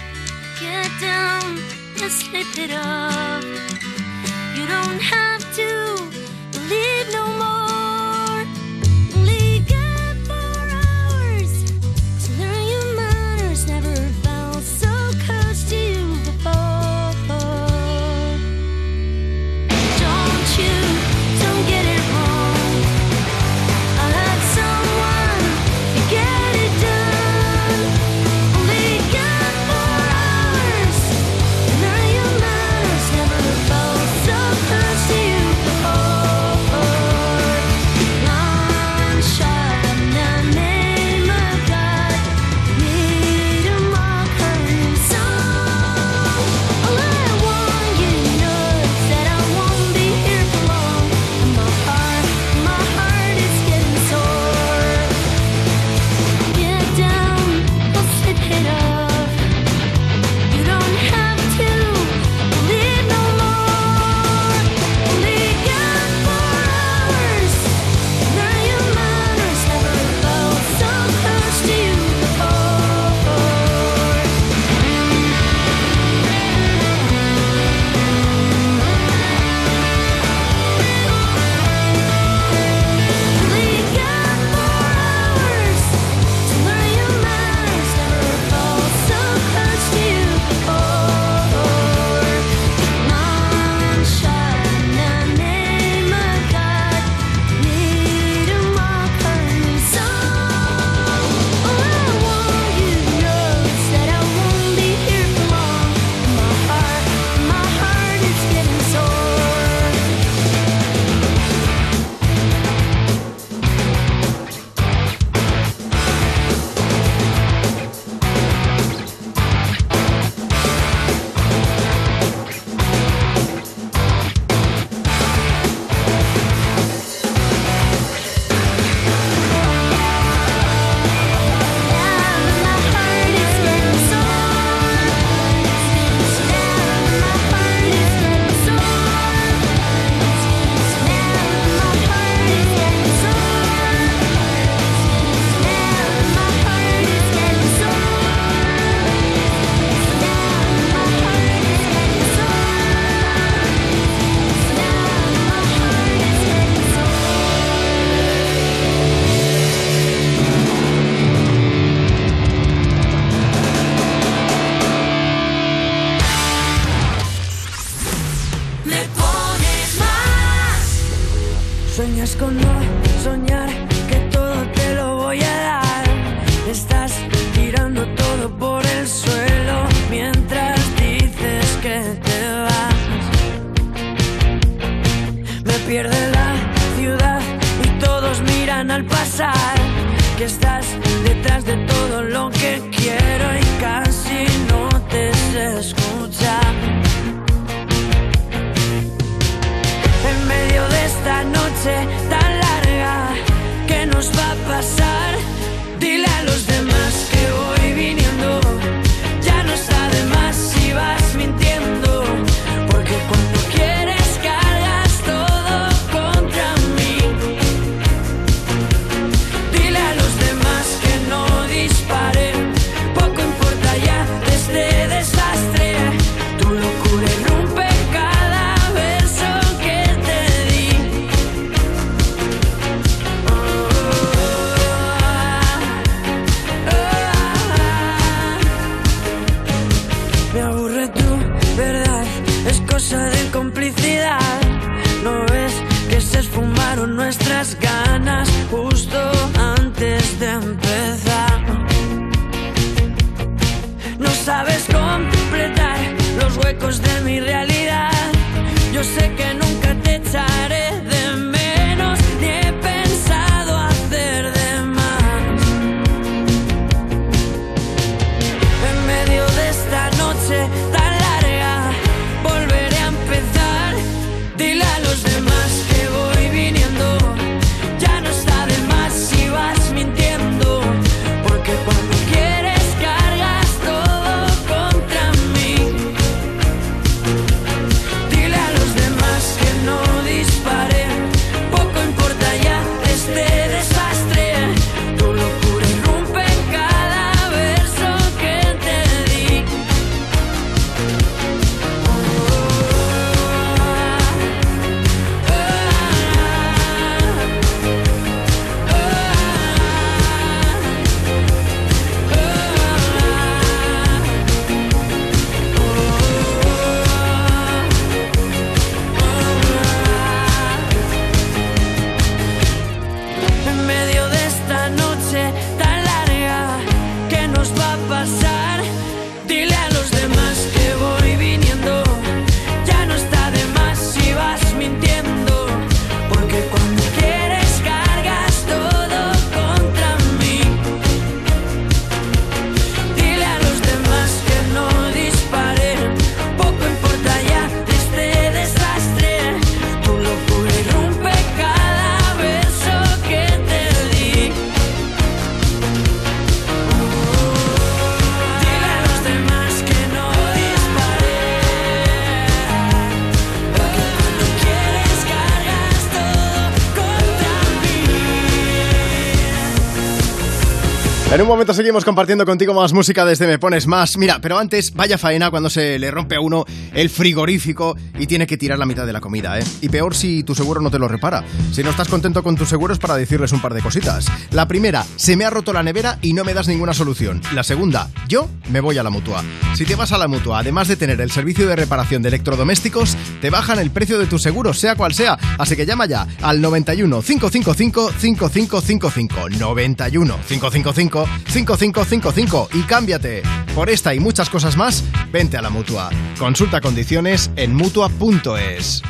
Seguimos compartiendo contigo más música desde Me Pones Más. Mira, pero antes, vaya faena cuando se le rompe a uno el frigorífico y tiene que tirar la mitad de la comida, ¿eh? Y peor si tu seguro no te lo repara. Si no estás contento con tus seguros, para decirles un par de cositas. La primera, se me ha roto la nevera y no me das ninguna solución. La segunda, yo me voy a la mutua. Si te vas a la mutua, además de tener el servicio de reparación de electrodomésticos, te bajan el precio de tu seguro, sea cual sea. Así que llama ya al 91 555 5555 91 555 5555 y cámbiate. Por esta y muchas cosas más, vente a la mutua. Consulta condiciones en mutua.es.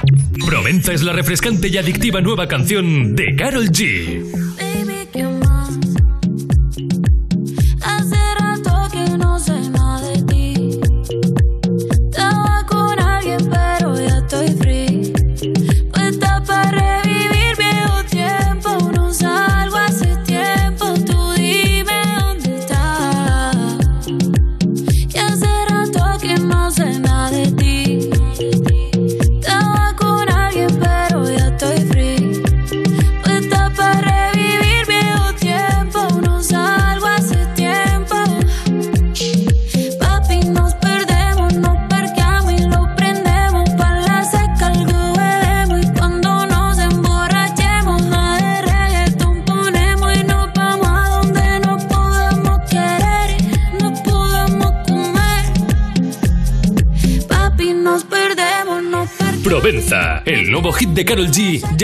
Provenza es la refrescante y adictiva nueva canción de Carol G.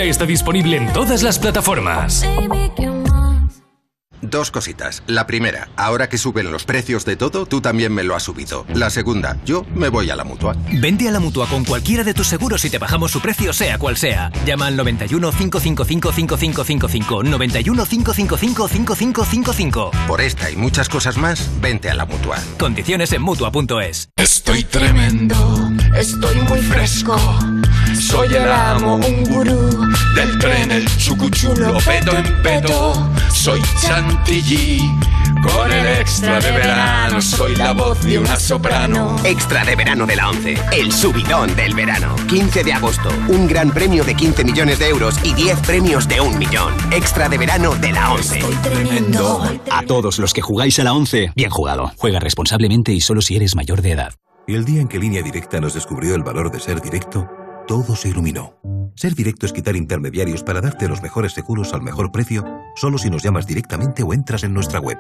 ya está disponible en todas las plataformas. Dos cositas. La primera, ahora que suben los precios de todo, tú también me lo has subido. La segunda, yo me voy a la mutua. Vente a la mutua con cualquiera de tus seguros y te bajamos su precio, sea cual sea. Llama al 91 555 5555. 91 555 5555. Por esta y muchas cosas más, vente a la mutua. Condiciones en mutua.es. Estoy tremendo, Estoy muy fresco. Soy el amo, un gurú del tren, el chucuchulo, pedo en pedo. Soy Chantilly, con el extra de verano, soy la voz de una soprano. Extra de verano de la 11. El subidón del verano. 15 de agosto. Un gran premio de 15 millones de euros y 10 premios de un millón. Extra de verano de la 11. Tremendo. A todos los que jugáis a la 11, bien jugado. Juega responsablemente y solo si eres mayor de edad. Y el día en que Línea Directa nos descubrió el valor de ser directo, todo se iluminó. Ser directo es quitar intermediarios para darte los mejores seguros al mejor precio, solo si nos llamas directamente o entras en nuestra web.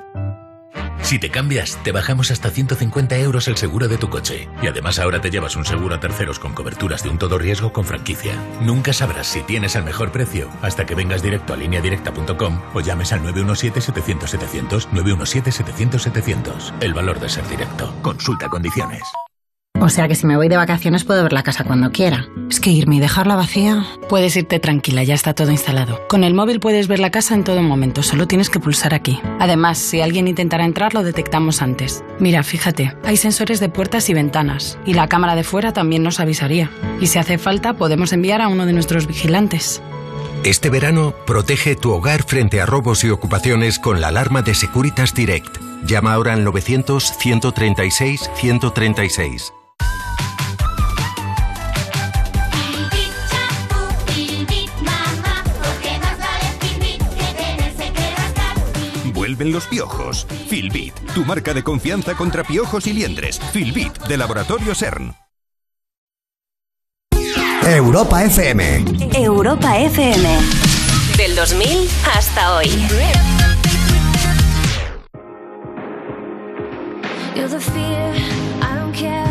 Si te cambias, te bajamos hasta 150 euros el seguro de tu coche. Y además ahora te llevas un seguro a terceros con coberturas de un todo riesgo con franquicia. Nunca sabrás si tienes el mejor precio hasta que vengas directo a lineadirecta.com o llames al 917-700-700, 917-700-700. El valor de ser directo. Consulta condiciones. O sea que si me voy de vacaciones puedo ver la casa cuando quiera. Es que irme y dejarla vacía. Puedes irte tranquila, ya está todo instalado. Con el móvil puedes ver la casa en todo momento, solo tienes que pulsar aquí. Además, si alguien intentara entrar, lo detectamos antes. Mira, fíjate, hay sensores de puertas y ventanas, y la cámara de fuera también nos avisaría. Y si hace falta, podemos enviar a uno de nuestros vigilantes. Este verano, protege tu hogar frente a robos y ocupaciones con la alarma de Securitas Direct. Llama ahora al 900-136-136. Vuelven los piojos. Filbit, tu marca de confianza contra piojos y liendres. Filbit, de Laboratorio CERN. Europa FM. Europa FM. Del 2000 hasta hoy. You're the fear, I don't care,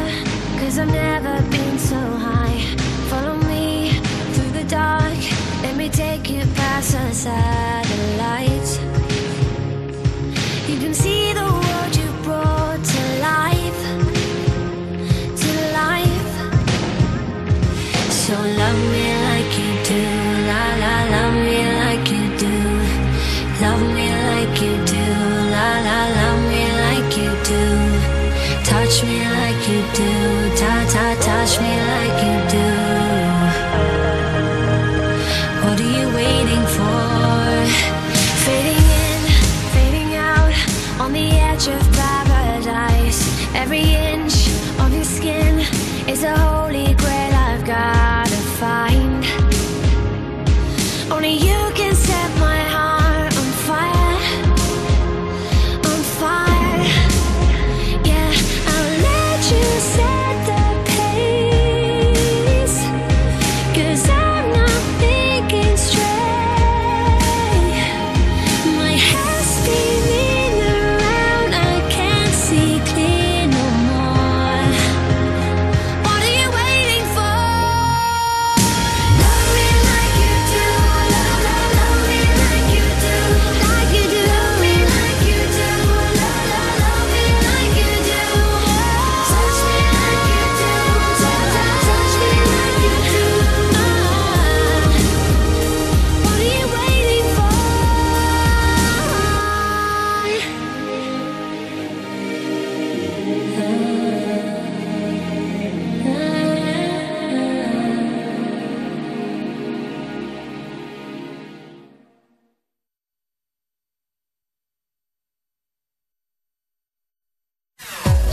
cause I've never been so high. Follow me through the dark, let me take you past the satellites. Love me like you do, la la, love me like you do. Love me like you do, la la, love me like you do. Touch me like you do,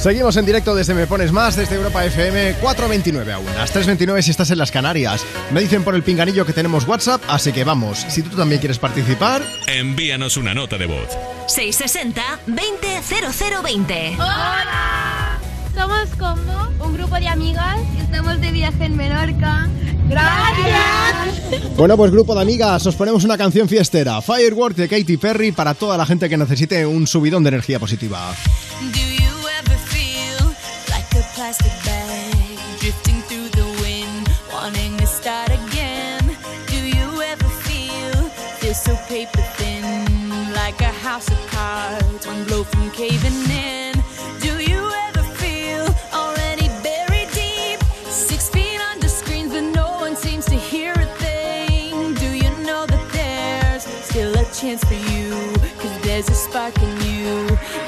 Seguimos en directo desde Me Pones Más, desde Europa FM 4.29 aún, las 3.29 si estás en las Canarias. Me dicen por el pinganillo que tenemos WhatsApp, así que vamos, si tú también quieres participar... Envíanos una nota de voz. 660-200020. Hola, somos como un grupo de amigas que estamos de viaje en Menorca. ¡Gracias! Bueno, pues grupo de amigas, os ponemos una canción fiestera, Firework de Katy Perry para toda la gente que necesite un subidón de energía positiva. Plastic bag drifting through the wind, wanting to start again? Do you ever feel feel so paper thin, like a house of cards, one blow from caving in? Do you ever feel already buried deep, six feet under screens, but no one seems to hear a thing? Do you know that there's still a chance for you? Cause there's a spark in you.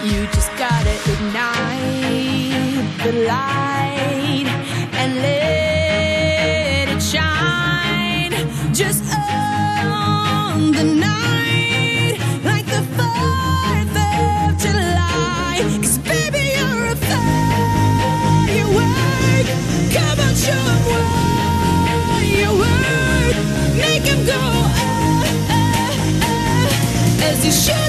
You just gotta ignite the light and let it shine. Just on the night, like the 4th of July. Cause baby, you're a firework. Come on, show 'em what you work. Make 'em go, ah, ah, ah, as you shoot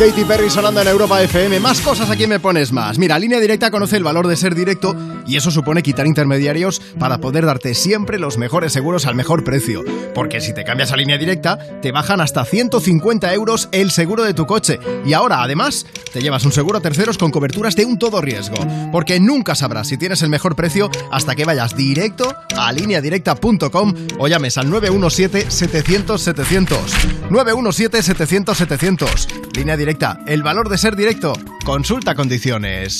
Katy Perry sonando en Europa FM. Más cosas aquí me pones más. Mira, Línea Directa conoce el valor de ser directo y eso supone quitar intermediarios para poder darte siempre los mejores seguros al mejor precio. Porque si te cambias a Línea Directa, te bajan hasta 150 euros el seguro de tu coche. Y ahora, además, te llevas un seguro a terceros con coberturas de un todo riesgo. Porque nunca sabrás si tienes el mejor precio hasta que vayas directo a lineadirecta.com o llames al 917-700-700. 917-700-700. Línea directa, el valor de ser directo. Consulta condiciones.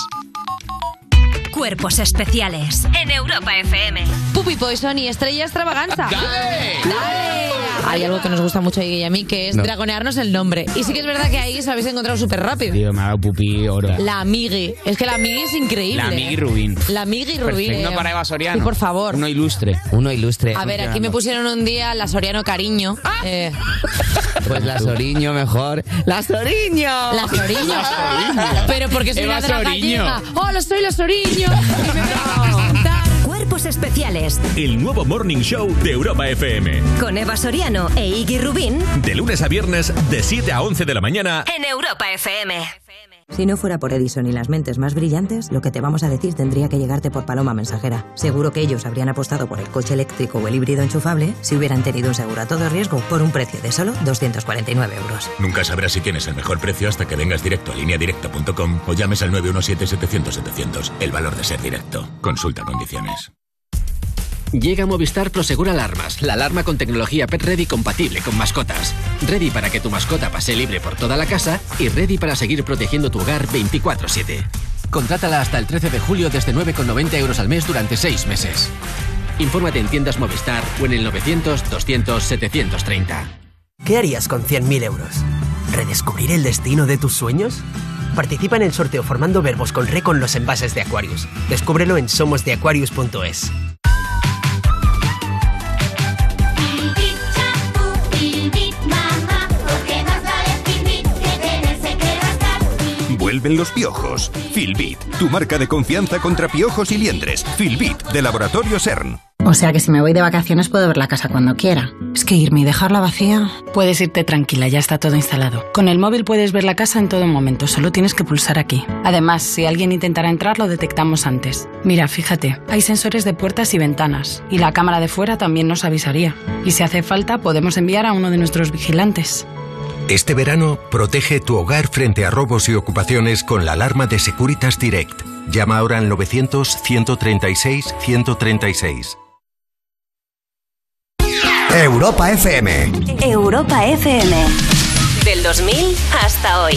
Cuerpos especiales en Europa FM. Puppy Poison y Estrella Extravaganza. ¡Dale! ¡Dale! Hay algo que nos gusta mucho a Iggy y a mí, que es No. dragonearnos el nombre. Y sí que es verdad que ahí os habéis encontrado súper rápido. Tío, me ha dado pupi oro. La Migui. Es que la Migui es increíble. La Migui Rubín. La Migui Rubín. Uno para Eva Soriano. Sí, por favor. Uno ilustre. Uno ilustre. A ver, aquí me pusieron un día la Soriano Cariño. Eh, Pues la Soriño mejor. ¡La Soriño! La Soriño. Pero porque soy Eva una de las Soriño. gallega. ¡Hola, soy la Soriño! Cuerpos especiales El nuevo Morning Show de Europa FM. con Eva Soriano e Iggy Rubín De lunes a viernes, de 7 a 11 de la mañana. en Europa FM. Si no fuera por Edison y las mentes más brillantes, lo que te vamos a decir tendría que llegarte por paloma mensajera. Seguro que ellos habrían apostado por el coche eléctrico o el híbrido enchufable si hubieran tenido un seguro a todo riesgo por un precio de solo 249 euros. Nunca sabrás si tienes el mejor precio hasta que vengas directo a lineadirecta.com o llames al 917-700-700. El valor de ser directo. Consulta condiciones. Llega Movistar Prosegur Alarmas, la alarma con tecnología Pet Ready compatible con mascotas. Ready para que tu mascota pase libre por toda la casa y ready para seguir protegiendo tu hogar 24-7. Contrátala hasta el 13 de julio desde 9,90 euros al mes durante 6 meses. Infórmate en tiendas Movistar o en el 900-200-730. ¿Qué harías con 100.000 euros? ¿Redescubrir el destino de tus sueños? Participa en el sorteo formando verbos con re con los envases de Aquarius. Descúbrelo en somosdeaquarius.es. Vuelven los piojos. Filbit, tu marca de confianza contra piojos y liendres. Filbit, de Laboratorio CERN. O sea que si me voy de vacaciones puedo ver la casa cuando quiera. Es que irme y dejarla vacía. Puedes irte tranquila, ya está todo instalado. Con el móvil puedes ver la casa en todo momento, solo tienes que pulsar aquí. Además, si alguien intentara entrar, lo detectamos antes. Mira, fíjate, hay sensores de puertas y ventanas, y la cámara de fuera también nos avisaría. Y si hace falta, podemos enviar a uno de nuestros vigilantes. Este verano, protege tu hogar frente a robos y ocupaciones con la alarma de Securitas Direct. Llama ahora al 900-136-136. Europa FM. Europa FM. Del 2000 hasta hoy.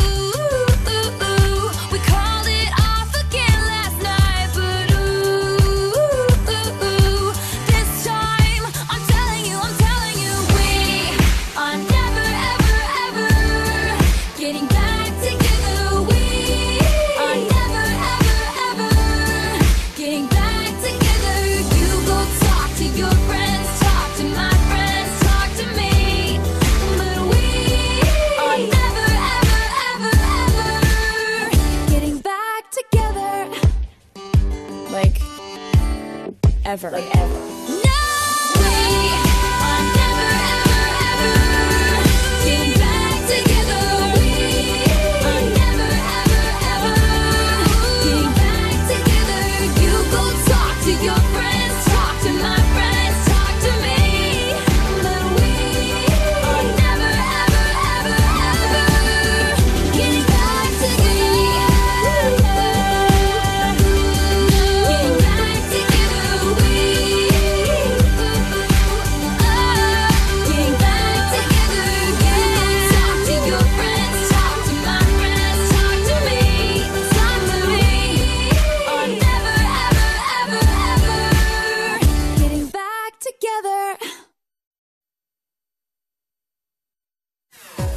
ever. Like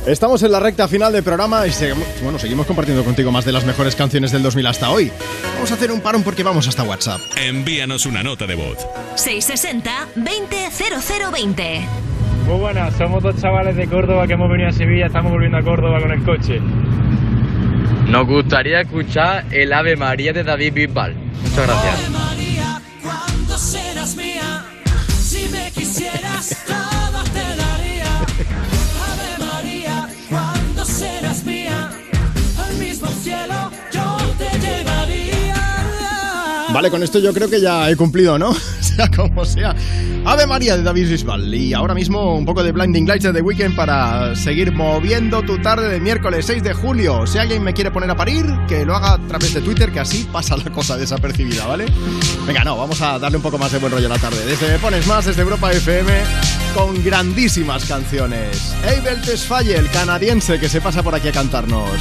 Estamos en la recta final del programa y seguimos, bueno, seguimos compartiendo contigo más de las mejores canciones del 2000 hasta hoy. Vamos a hacer un parón porque vamos hasta WhatsApp. Envíanos una nota de voz. 660-200020. Muy buenas, somos dos chavales de Córdoba que hemos venido a Sevilla, estamos volviendo a Córdoba con el coche. Nos gustaría escuchar el Ave María de David Bisbal. Muchas gracias. Vale, con esto yo creo que ya he cumplido, ¿no? sea como sea. Ave María de David Bisbal. Y ahora mismo un poco de Blinding Lights de The Weeknd para seguir moviendo tu tarde de miércoles 6 de julio. Si alguien me quiere poner a parir, que lo haga a través de Twitter, que así pasa la cosa desapercibida, ¿vale? Venga, no, vamos a darle un poco más de buen rollo a la tarde. Desde Me Pones Más, desde Europa FM, con grandísimas canciones. Abel Tesfaye, el canadiense que se pasa por aquí a cantarnos.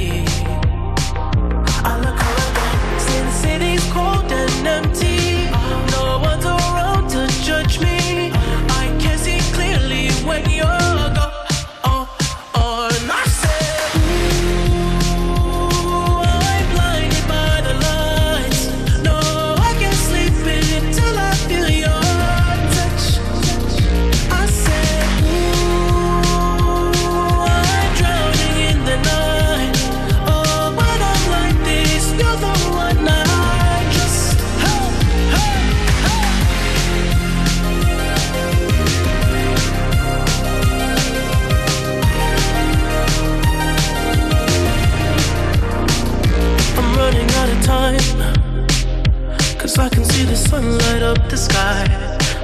Sky.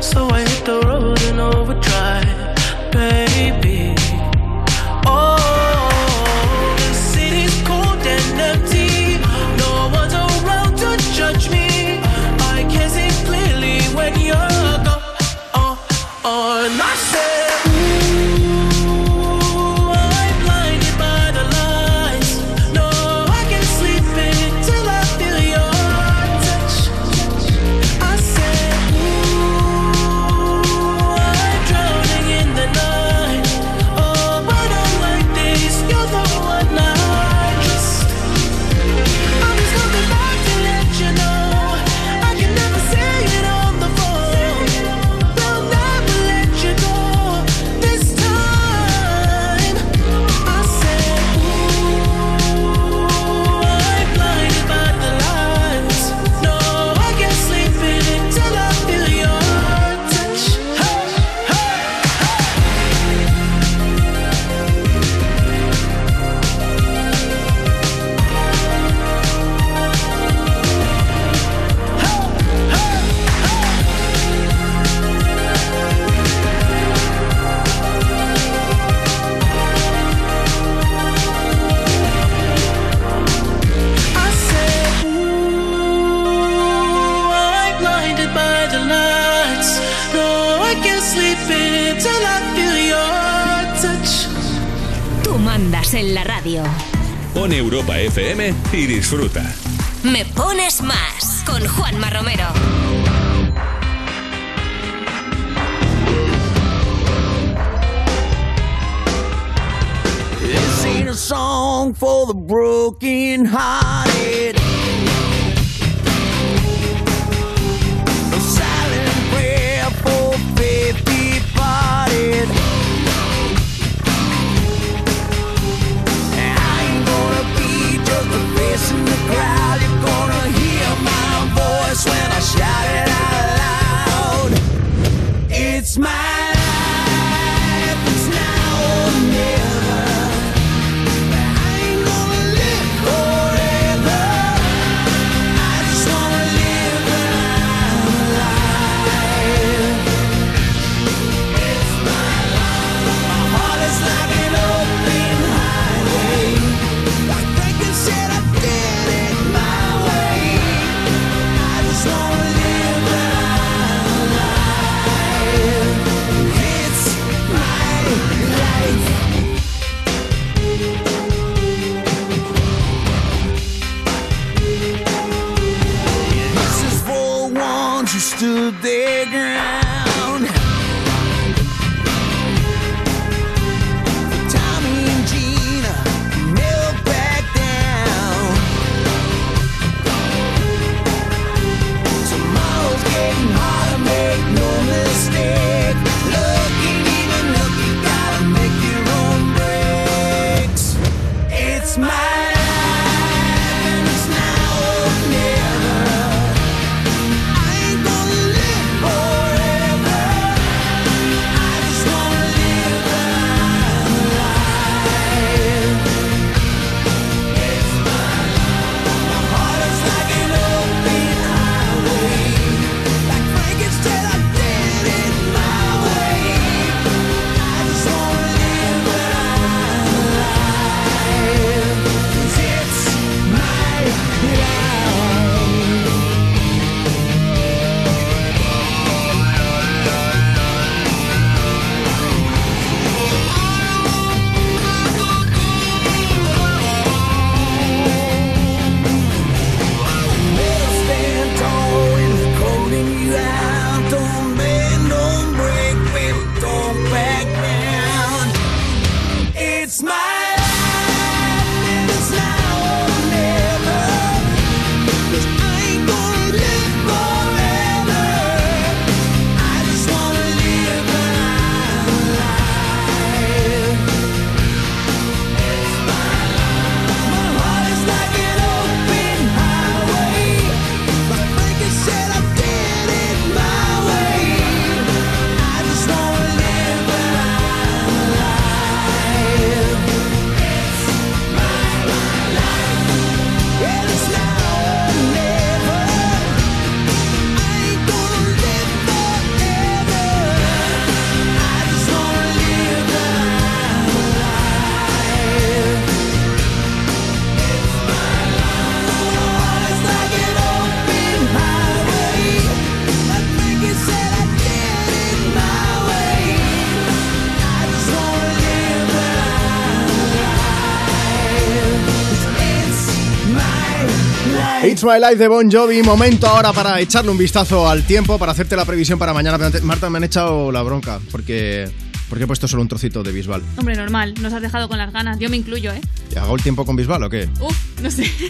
So I hit the road in overdrive, baby. Europa FM y disfruta. Me pones más con Juanma Romero. This ain't a song for the broken hearted. My Life de Bon Jovi. Momento ahora para echarle un vistazo al tiempo, para hacerte la previsión para mañana. Marta, me han echado la bronca porque, porque he puesto solo un trocito de Bisbal. Hombre, normal, nos has dejado con las ganas. Yo me incluyo, ¿eh? ¿Hago el tiempo con Bisbal o qué? Uf, no sé.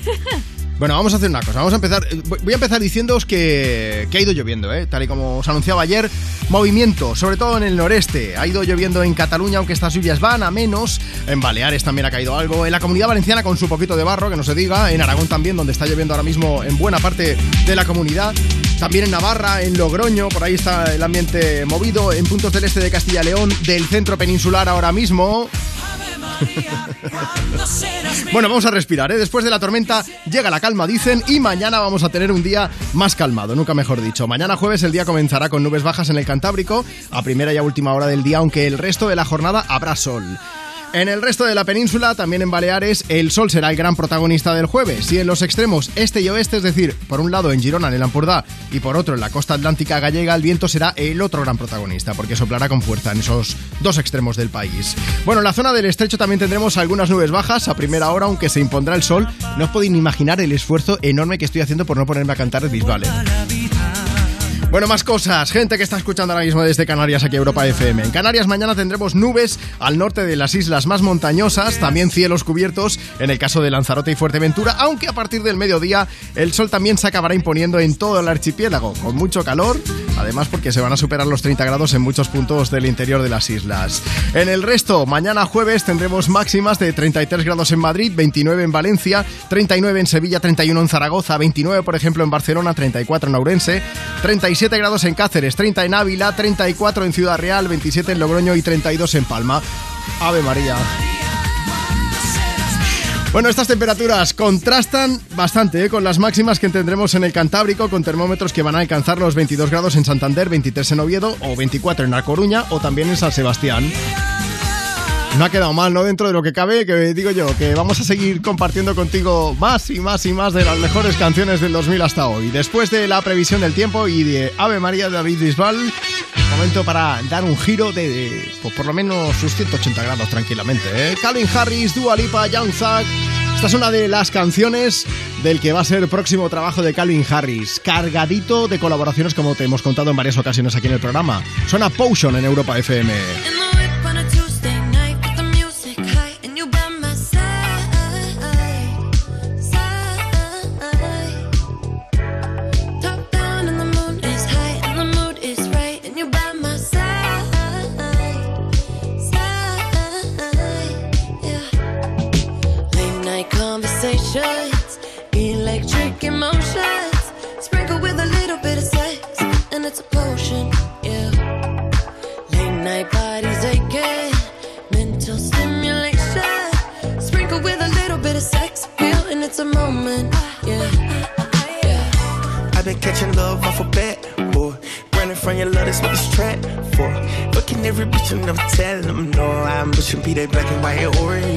Bueno, vamos a hacer una cosa. Vamos a empezar. eh, Voy a empezar diciéndoos que, que ha ido lloviendo, ¿eh? Tal y como os anunciaba ayer. Movimiento, sobre todo en el noreste. Ha ido lloviendo en Cataluña, aunque estas lluvias van a menos. En Baleares también ha caído algo. En la comunidad valenciana con su poquito de barro, que no se diga. En Aragón también, donde está lloviendo ahora mismo en buena parte de la comunidad. También en Navarra, en Logroño, por ahí está el ambiente movido. En puntos del este de Castilla y León, del centro peninsular ahora mismo. Bueno, vamos a respirar, ¿eh? Después de la tormenta llega la calma, dicen, y mañana vamos a tener un día más calmado, nunca mejor dicho. Mañana jueves el día comenzará con nubes bajas en el Cantábrico, a primera y a última hora del día, aunque el resto de la jornada habrá sol. En el resto de la península, también en Baleares, el sol será el gran protagonista del jueves. Y en los extremos este y oeste, es decir, por un lado en Girona, en el Ampurdá, y por otro en la costa atlántica gallega, el viento será el otro gran protagonista, porque soplará con fuerza en esos dos extremos del país. Bueno, en la zona del estrecho también tendremos algunas nubes bajas a primera hora, aunque se impondrá el sol. No os podéis imaginar el esfuerzo enorme que estoy haciendo por no ponerme a cantar el Bisbal. ¿eh? Bueno, más cosas. Gente que está escuchando ahora mismo desde Canarias aquí Europa FM. En Canarias mañana tendremos nubes al norte de las islas más montañosas, también cielos cubiertos en el caso de Lanzarote y Fuerteventura, aunque a partir del mediodía el sol también se acabará imponiendo en todo el archipiélago, con mucho calor, además porque se van a superar los 30 grados en muchos puntos del interior de las islas. En el resto, mañana jueves tendremos máximas de 33 grados en Madrid, 29 en Valencia, 39 en Sevilla, 31 en Zaragoza, 29 por ejemplo en Barcelona, 34 en Ourense, 37 grados en Cáceres, 30 en Ávila, 34 en Ciudad Real, 27 en Logroño y 32 en Palma. Ave María. Bueno, estas temperaturas contrastan bastante ¿eh? con las máximas que tendremos en el Cantábrico, con termómetros que van a alcanzar los 22 grados en Santander, 23 en Oviedo o 24 en La Coruña o también en San Sebastián. No ha quedado mal, ¿no? Dentro de lo que cabe, que digo yo, que vamos a seguir compartiendo contigo más y más y más de las mejores canciones del 2000 hasta hoy. Después de la previsión del tiempo y de Ave María de David Bisbal, momento para dar un giro de, pues por lo menos sus 180 grados tranquilamente. ¿eh? Calvin Harris, Dua Lipa, Young Thug. Esta es una de las canciones del que va a ser el próximo trabajo de Calvin Harris, cargadito de colaboraciones como te hemos contado en varias ocasiones aquí en el programa. Suena Potion en Europa FM. electric emotions. Sprinkle with a little bit of sex, and it's a potion, yeah. Late night bodies aching, mental stimulation. Sprinkle with a little bit of sex appeal, and it's a moment, yeah. yeah. I've been catching love off a bat, boy. Running from your love, that's what this trap for. Looking every bitch and I'm telling them no. I'm pushing be that black and white Oreo.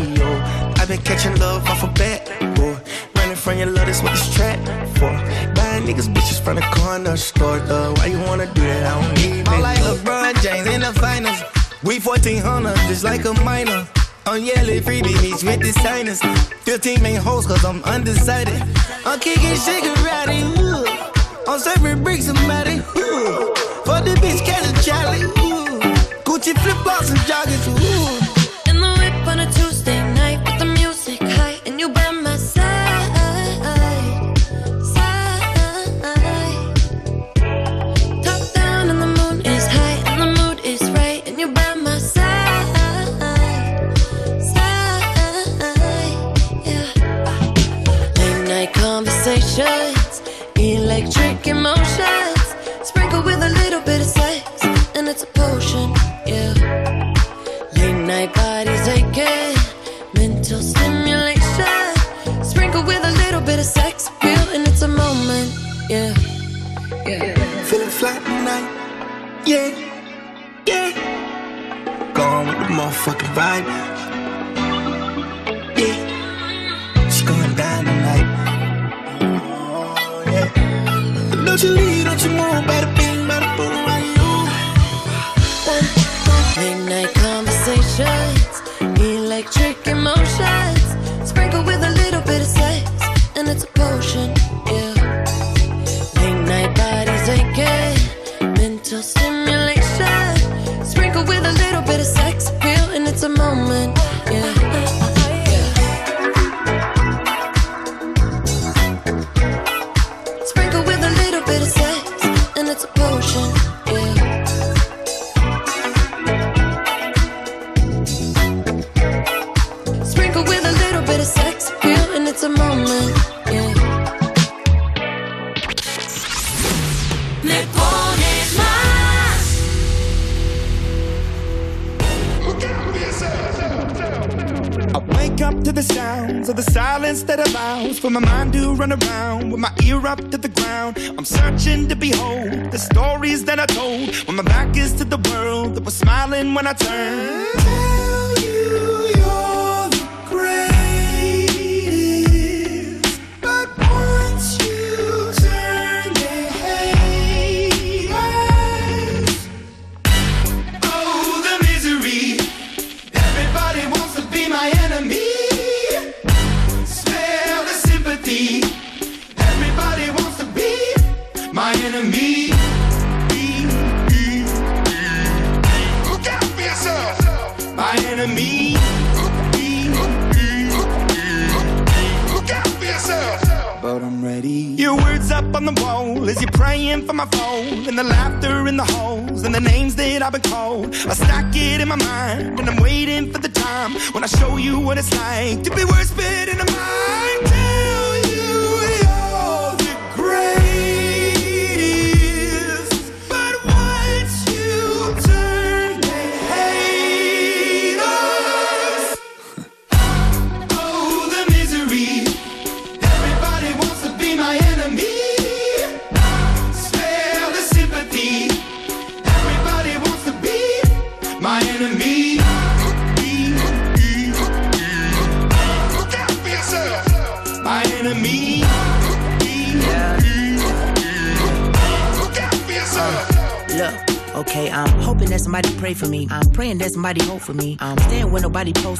a store. Why you wanna do that? I don't need I'm like LeBron James in the finals. We 1400, just like a minor. I'm yelling freebie beach with the signers. 15 main hoes, cause I'm undecided. I'm kicking cigarette, ooh. I'm serving bricks, somebody, ooh. For the bitch, catch a Charlie, ooh. Gucci flip flops and joggers, ooh.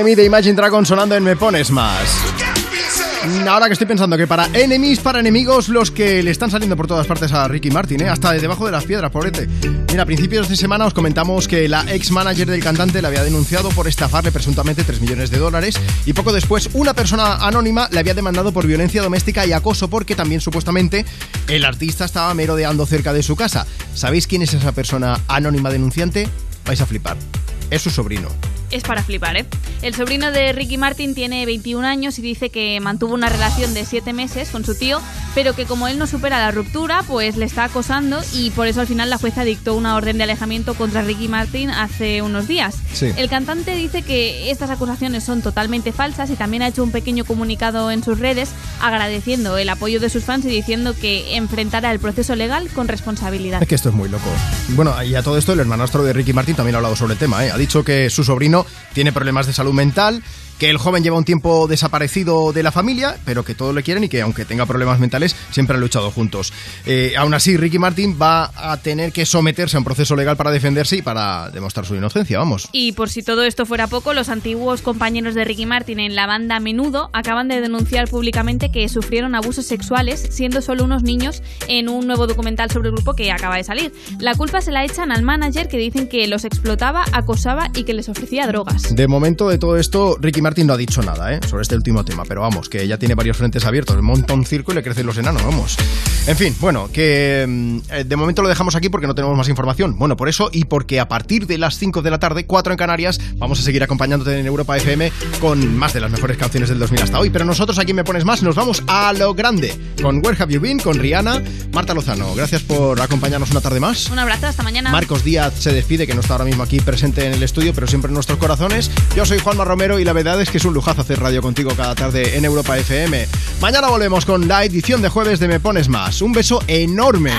Enemy de Imagine Dragon sonando en Me Pones Más. Ahora que estoy pensando que para enemies, para enemigos, los que le están saliendo por todas partes a Ricky Martin, ¿eh? hasta de debajo de las piedras, pobrete. Mira, a principios de semana os comentamos que la ex manager del cantante le había denunciado por estafarle presuntamente 3 millones de dólares y poco después una persona anónima le había demandado por violencia doméstica y acoso porque también supuestamente el artista estaba merodeando cerca de su casa. ¿Sabéis quién es esa persona anónima denunciante? Vais a flipar. Es su sobrino. Es para flipar, ¿eh? El sobrino de Ricky Martin tiene 21 años y dice que mantuvo una relación de 7 meses con su tío, pero que como él no supera la ruptura, pues le está acosando y por eso al final la jueza dictó una orden de alejamiento contra Ricky Martin hace unos días. Sí. El cantante dice que estas acusaciones son totalmente falsas y también ha hecho un pequeño comunicado en sus redes agradeciendo el apoyo de sus fans y diciendo que enfrentará el proceso legal con responsabilidad. Es que esto es muy loco. Bueno, y a todo esto el hermanastro de Ricky Martin también ha hablado sobre el tema. ¿eh? Ha dicho que su sobrino tiene problemas de salud mental, que el joven lleva un tiempo desaparecido de la familia, pero que todos le quieren y que aunque tenga problemas mentales, siempre han luchado juntos. Eh, aún así, Ricky Martin va a tener que someterse a un proceso legal para defenderse y para demostrar su inocencia, vamos. Y por si todo esto fuera poco, los antiguos compañeros de Ricky Martin en la banda Menudo acaban de denunciar públicamente que sufrieron abusos sexuales siendo solo unos niños en un nuevo documental sobre el grupo que acaba de salir. La culpa se la echan al manager que dicen que los explotaba, acosaba y que les ofrecía drogas. De momento de todo esto, Ricky Martin no ha dicho nada ¿eh? sobre este último tema, pero vamos, que ya tiene varios frentes abiertos, monta un circo y le crecen los enanos, vamos. En fin, bueno, que mm, eh, de momento lo dejamos aquí porque no tenemos más información. Bueno, por eso y porque a partir de las 5 de la tarde, 4 en Canarias, vamos a seguir acompañándote en Europa FM con más de las mejores canciones del 2000 hasta hoy. Pero nosotros aquí me pones más, nos vamos a lo grande con Where Have You Been, con Rihanna, Marta Lozano. Gracias por acompañarnos una tarde más. Un abrazo, hasta mañana. Marcos Díaz se despide, que no está ahora mismo aquí presente en el estudio, pero siempre en nuestros corazones. Yo soy Juanma Romero y la verdad es que es un lujazo hacer radio contigo cada tarde en Europa FM. Mañana volvemos con la edición de jueves de Me Pones Más. Un beso enorme.